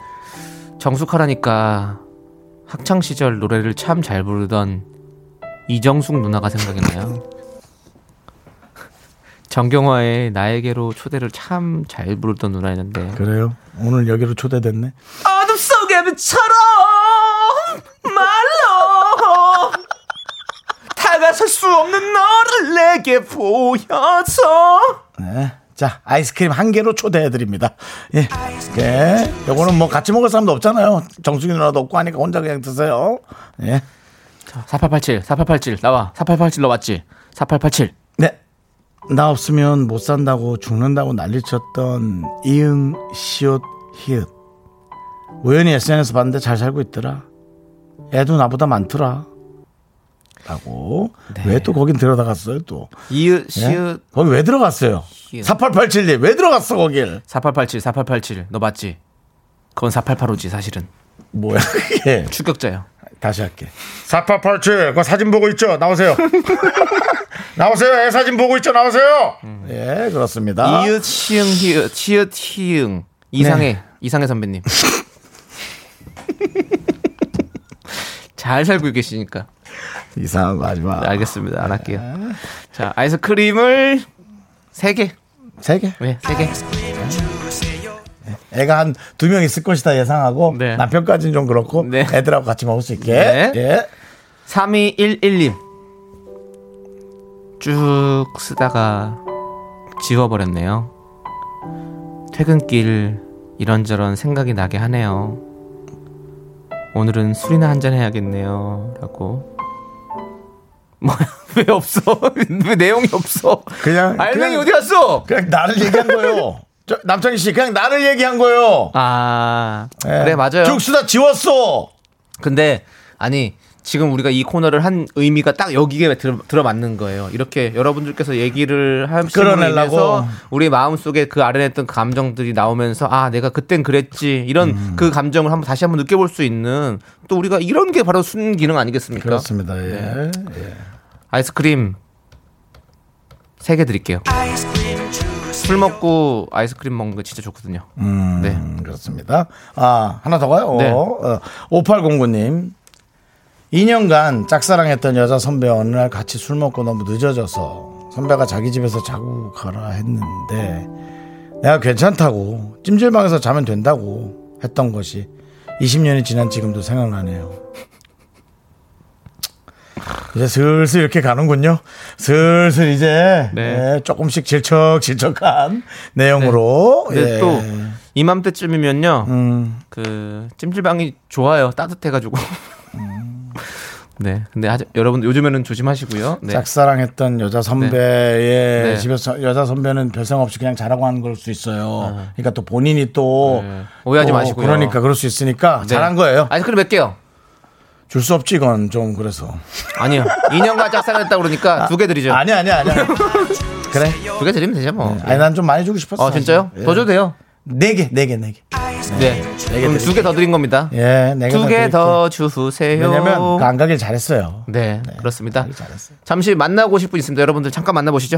정숙하라니까 학창 시절 노래를 참 잘 부르던 이정숙 누나가 생각이 나요. 정경화의 나에게로 초대를 참 잘 부르던 누나였는데 그래요? 오늘 여기로 초대됐네. 어둠 속의 빛처럼 말로 다가설 수 없는 너를 내게 보여줘 네. 자, 아이스크림 한 개로 초대해드립니다. 예. 예. 요거는 뭐 같이 먹을 사람도 없잖아요. 정수기 누나도 없고 하니까 혼자 그냥 드세요. 예. 4887 4887 나와 4887너 맞지 4887 네. 나 없으면 못 산다고 죽는다고 난리쳤던 이응, 시옷, 히읗. 우연히 SNS 봤는데 잘 살고 있더라. 애도 나보다 많더라. 라고. 왜또 거긴 들어가갔어요, 또. 이읒 예? 시읒 거기 왜 들어갔어요? 히읗. 4887님, 왜 들어갔어, 거길? 4887 4887 너 맞지 그건 4885지 사실은 뭐야, 그게. 추격자요 다시 할게. 4887, 그거 사진 보고 있죠? 나오세요. 나오세요. 애 사진 보고 있죠? 나오세요. 예, 그렇습니다. 이읒 시흥 히읗 시읒 히응 이상해 이상해 선배님 잘 살고 계시니까 이상한 거 하지 마. 네, 알겠습니다 안 할게요 자 아이스크림을 3개 세 개? 왜? 3개 애가 한 두 명 있을 것이다 예상하고 네. 남편까지는 좀 그렇고 네. 애들하고 같이 먹을 수 있게. 네. 예. 3211님 쭉 쓰다가 지워버렸네요 퇴근길 이런저런 생각이 나게 하네요 오늘은 술이나 한잔 해야겠네요 라고 뭐야 왜 없어 왜 내용이 없어 그냥 알맹이 그냥- 어디 갔어 그냥 나를 얘기한 거예요. 저, 남창희 씨 그냥 나를 얘기한 거예요. 아 예. 그래 맞아요 쭉 쓰다 지웠어. 근데 아니 지금 우리가 이 코너를 한 의미가 딱 여기에 들, 들어맞는 거예요. 이렇게 여러분들께서 얘기를. 인해서 우리 마음속에 그 아련했던 감정들이 나오면서 아 내가 그땐 그랬지 이런 음. 그 감정을 한번 다시 한번 느껴볼 수 있는 또 우리가 이런 게 바로 순 기능 아니겠습니까? 그렇습니다. 예. 네. 예. 아이스크림 세개 드릴게요. 술 먹고 아이스크림 먹는 거 진짜 좋거든요. 음, 네. 그렇습니다. 아, 하나 더 가요? 네. 어, 5809님. 2년간 짝사랑했던 여자 선배 어느 날 같이 술 먹고 너무 늦어져서 선배가 자기 집에서 자고 가라 했는데 내가 괜찮다고 찜질방에서 자면 된다고 했던 것이 20년이 지난 지금도 생각나네요. 이제 슬슬 이렇게 가는군요. 슬슬 이제 네. 예, 조금씩 질척질척한 내용으로 근데 예. 또 이맘때쯤이면요. 음, 그 찜질방이 좋아요. 따뜻해가지고. 네. 근데 아주, 여러분 요즘에는 조심하시고요. 네. 짝사랑했던 여자 선배의 네. 집에서 여자 선배는 별생 없이 그냥 자라고 하는 걸 수 있어요. 그러니까 또 본인이 또 네. 오해하지 또 마시고요. 그러니까 그럴 수 있으니까 네. 잘한 거예요. 아이스크림 몇 개요? 줄 수 없지 이건 좀 그래서. 아니요. 2년간 짝사랑했다 그러니까 두 개 드리죠. 아니 아니 아니. 그래. 두 개 드리면 되죠 뭐. 아니 난 좀 많이 주고 싶었어. 어 진짜요? 사실. 더 줘도 돼요. 네 개, 네 개, 네 개. 네. 그럼 두 개 더 드린 겁니다. 예, 네 개. 두 개 더 주세요. 왜냐면 그안 가길 잘했어요. 네, 그렇습니다. 잘했어요. 잠시 만나고 싶은 분 있습니다. 여러분들 잠깐 만나보시죠.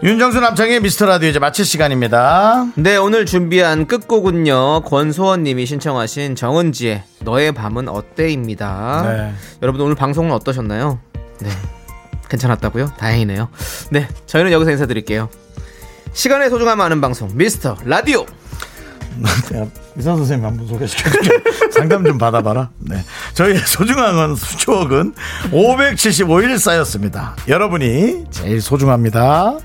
윤정수 남창의 미스터 라디오 이제 마칠 시간입니다. 네, 오늘 준비한 끝곡은요. 권소원 님이 신청하신 정은지의 너의 밤은 어때입니다. 네. 여러분 오늘 방송은 어떠셨나요? 네. 괜찮았다고요? 다행이네요. 네, 저희는 여기서 인사드릴게요. 시간의 소중함 아는 방송 미스터 라디오. 의사 선생님 한분 소개시켜줄게. 상담 좀 받아봐라. 네. 저희의 소중한 추억은 575일 쌓였습니다. 여러분이 제일 소중합니다.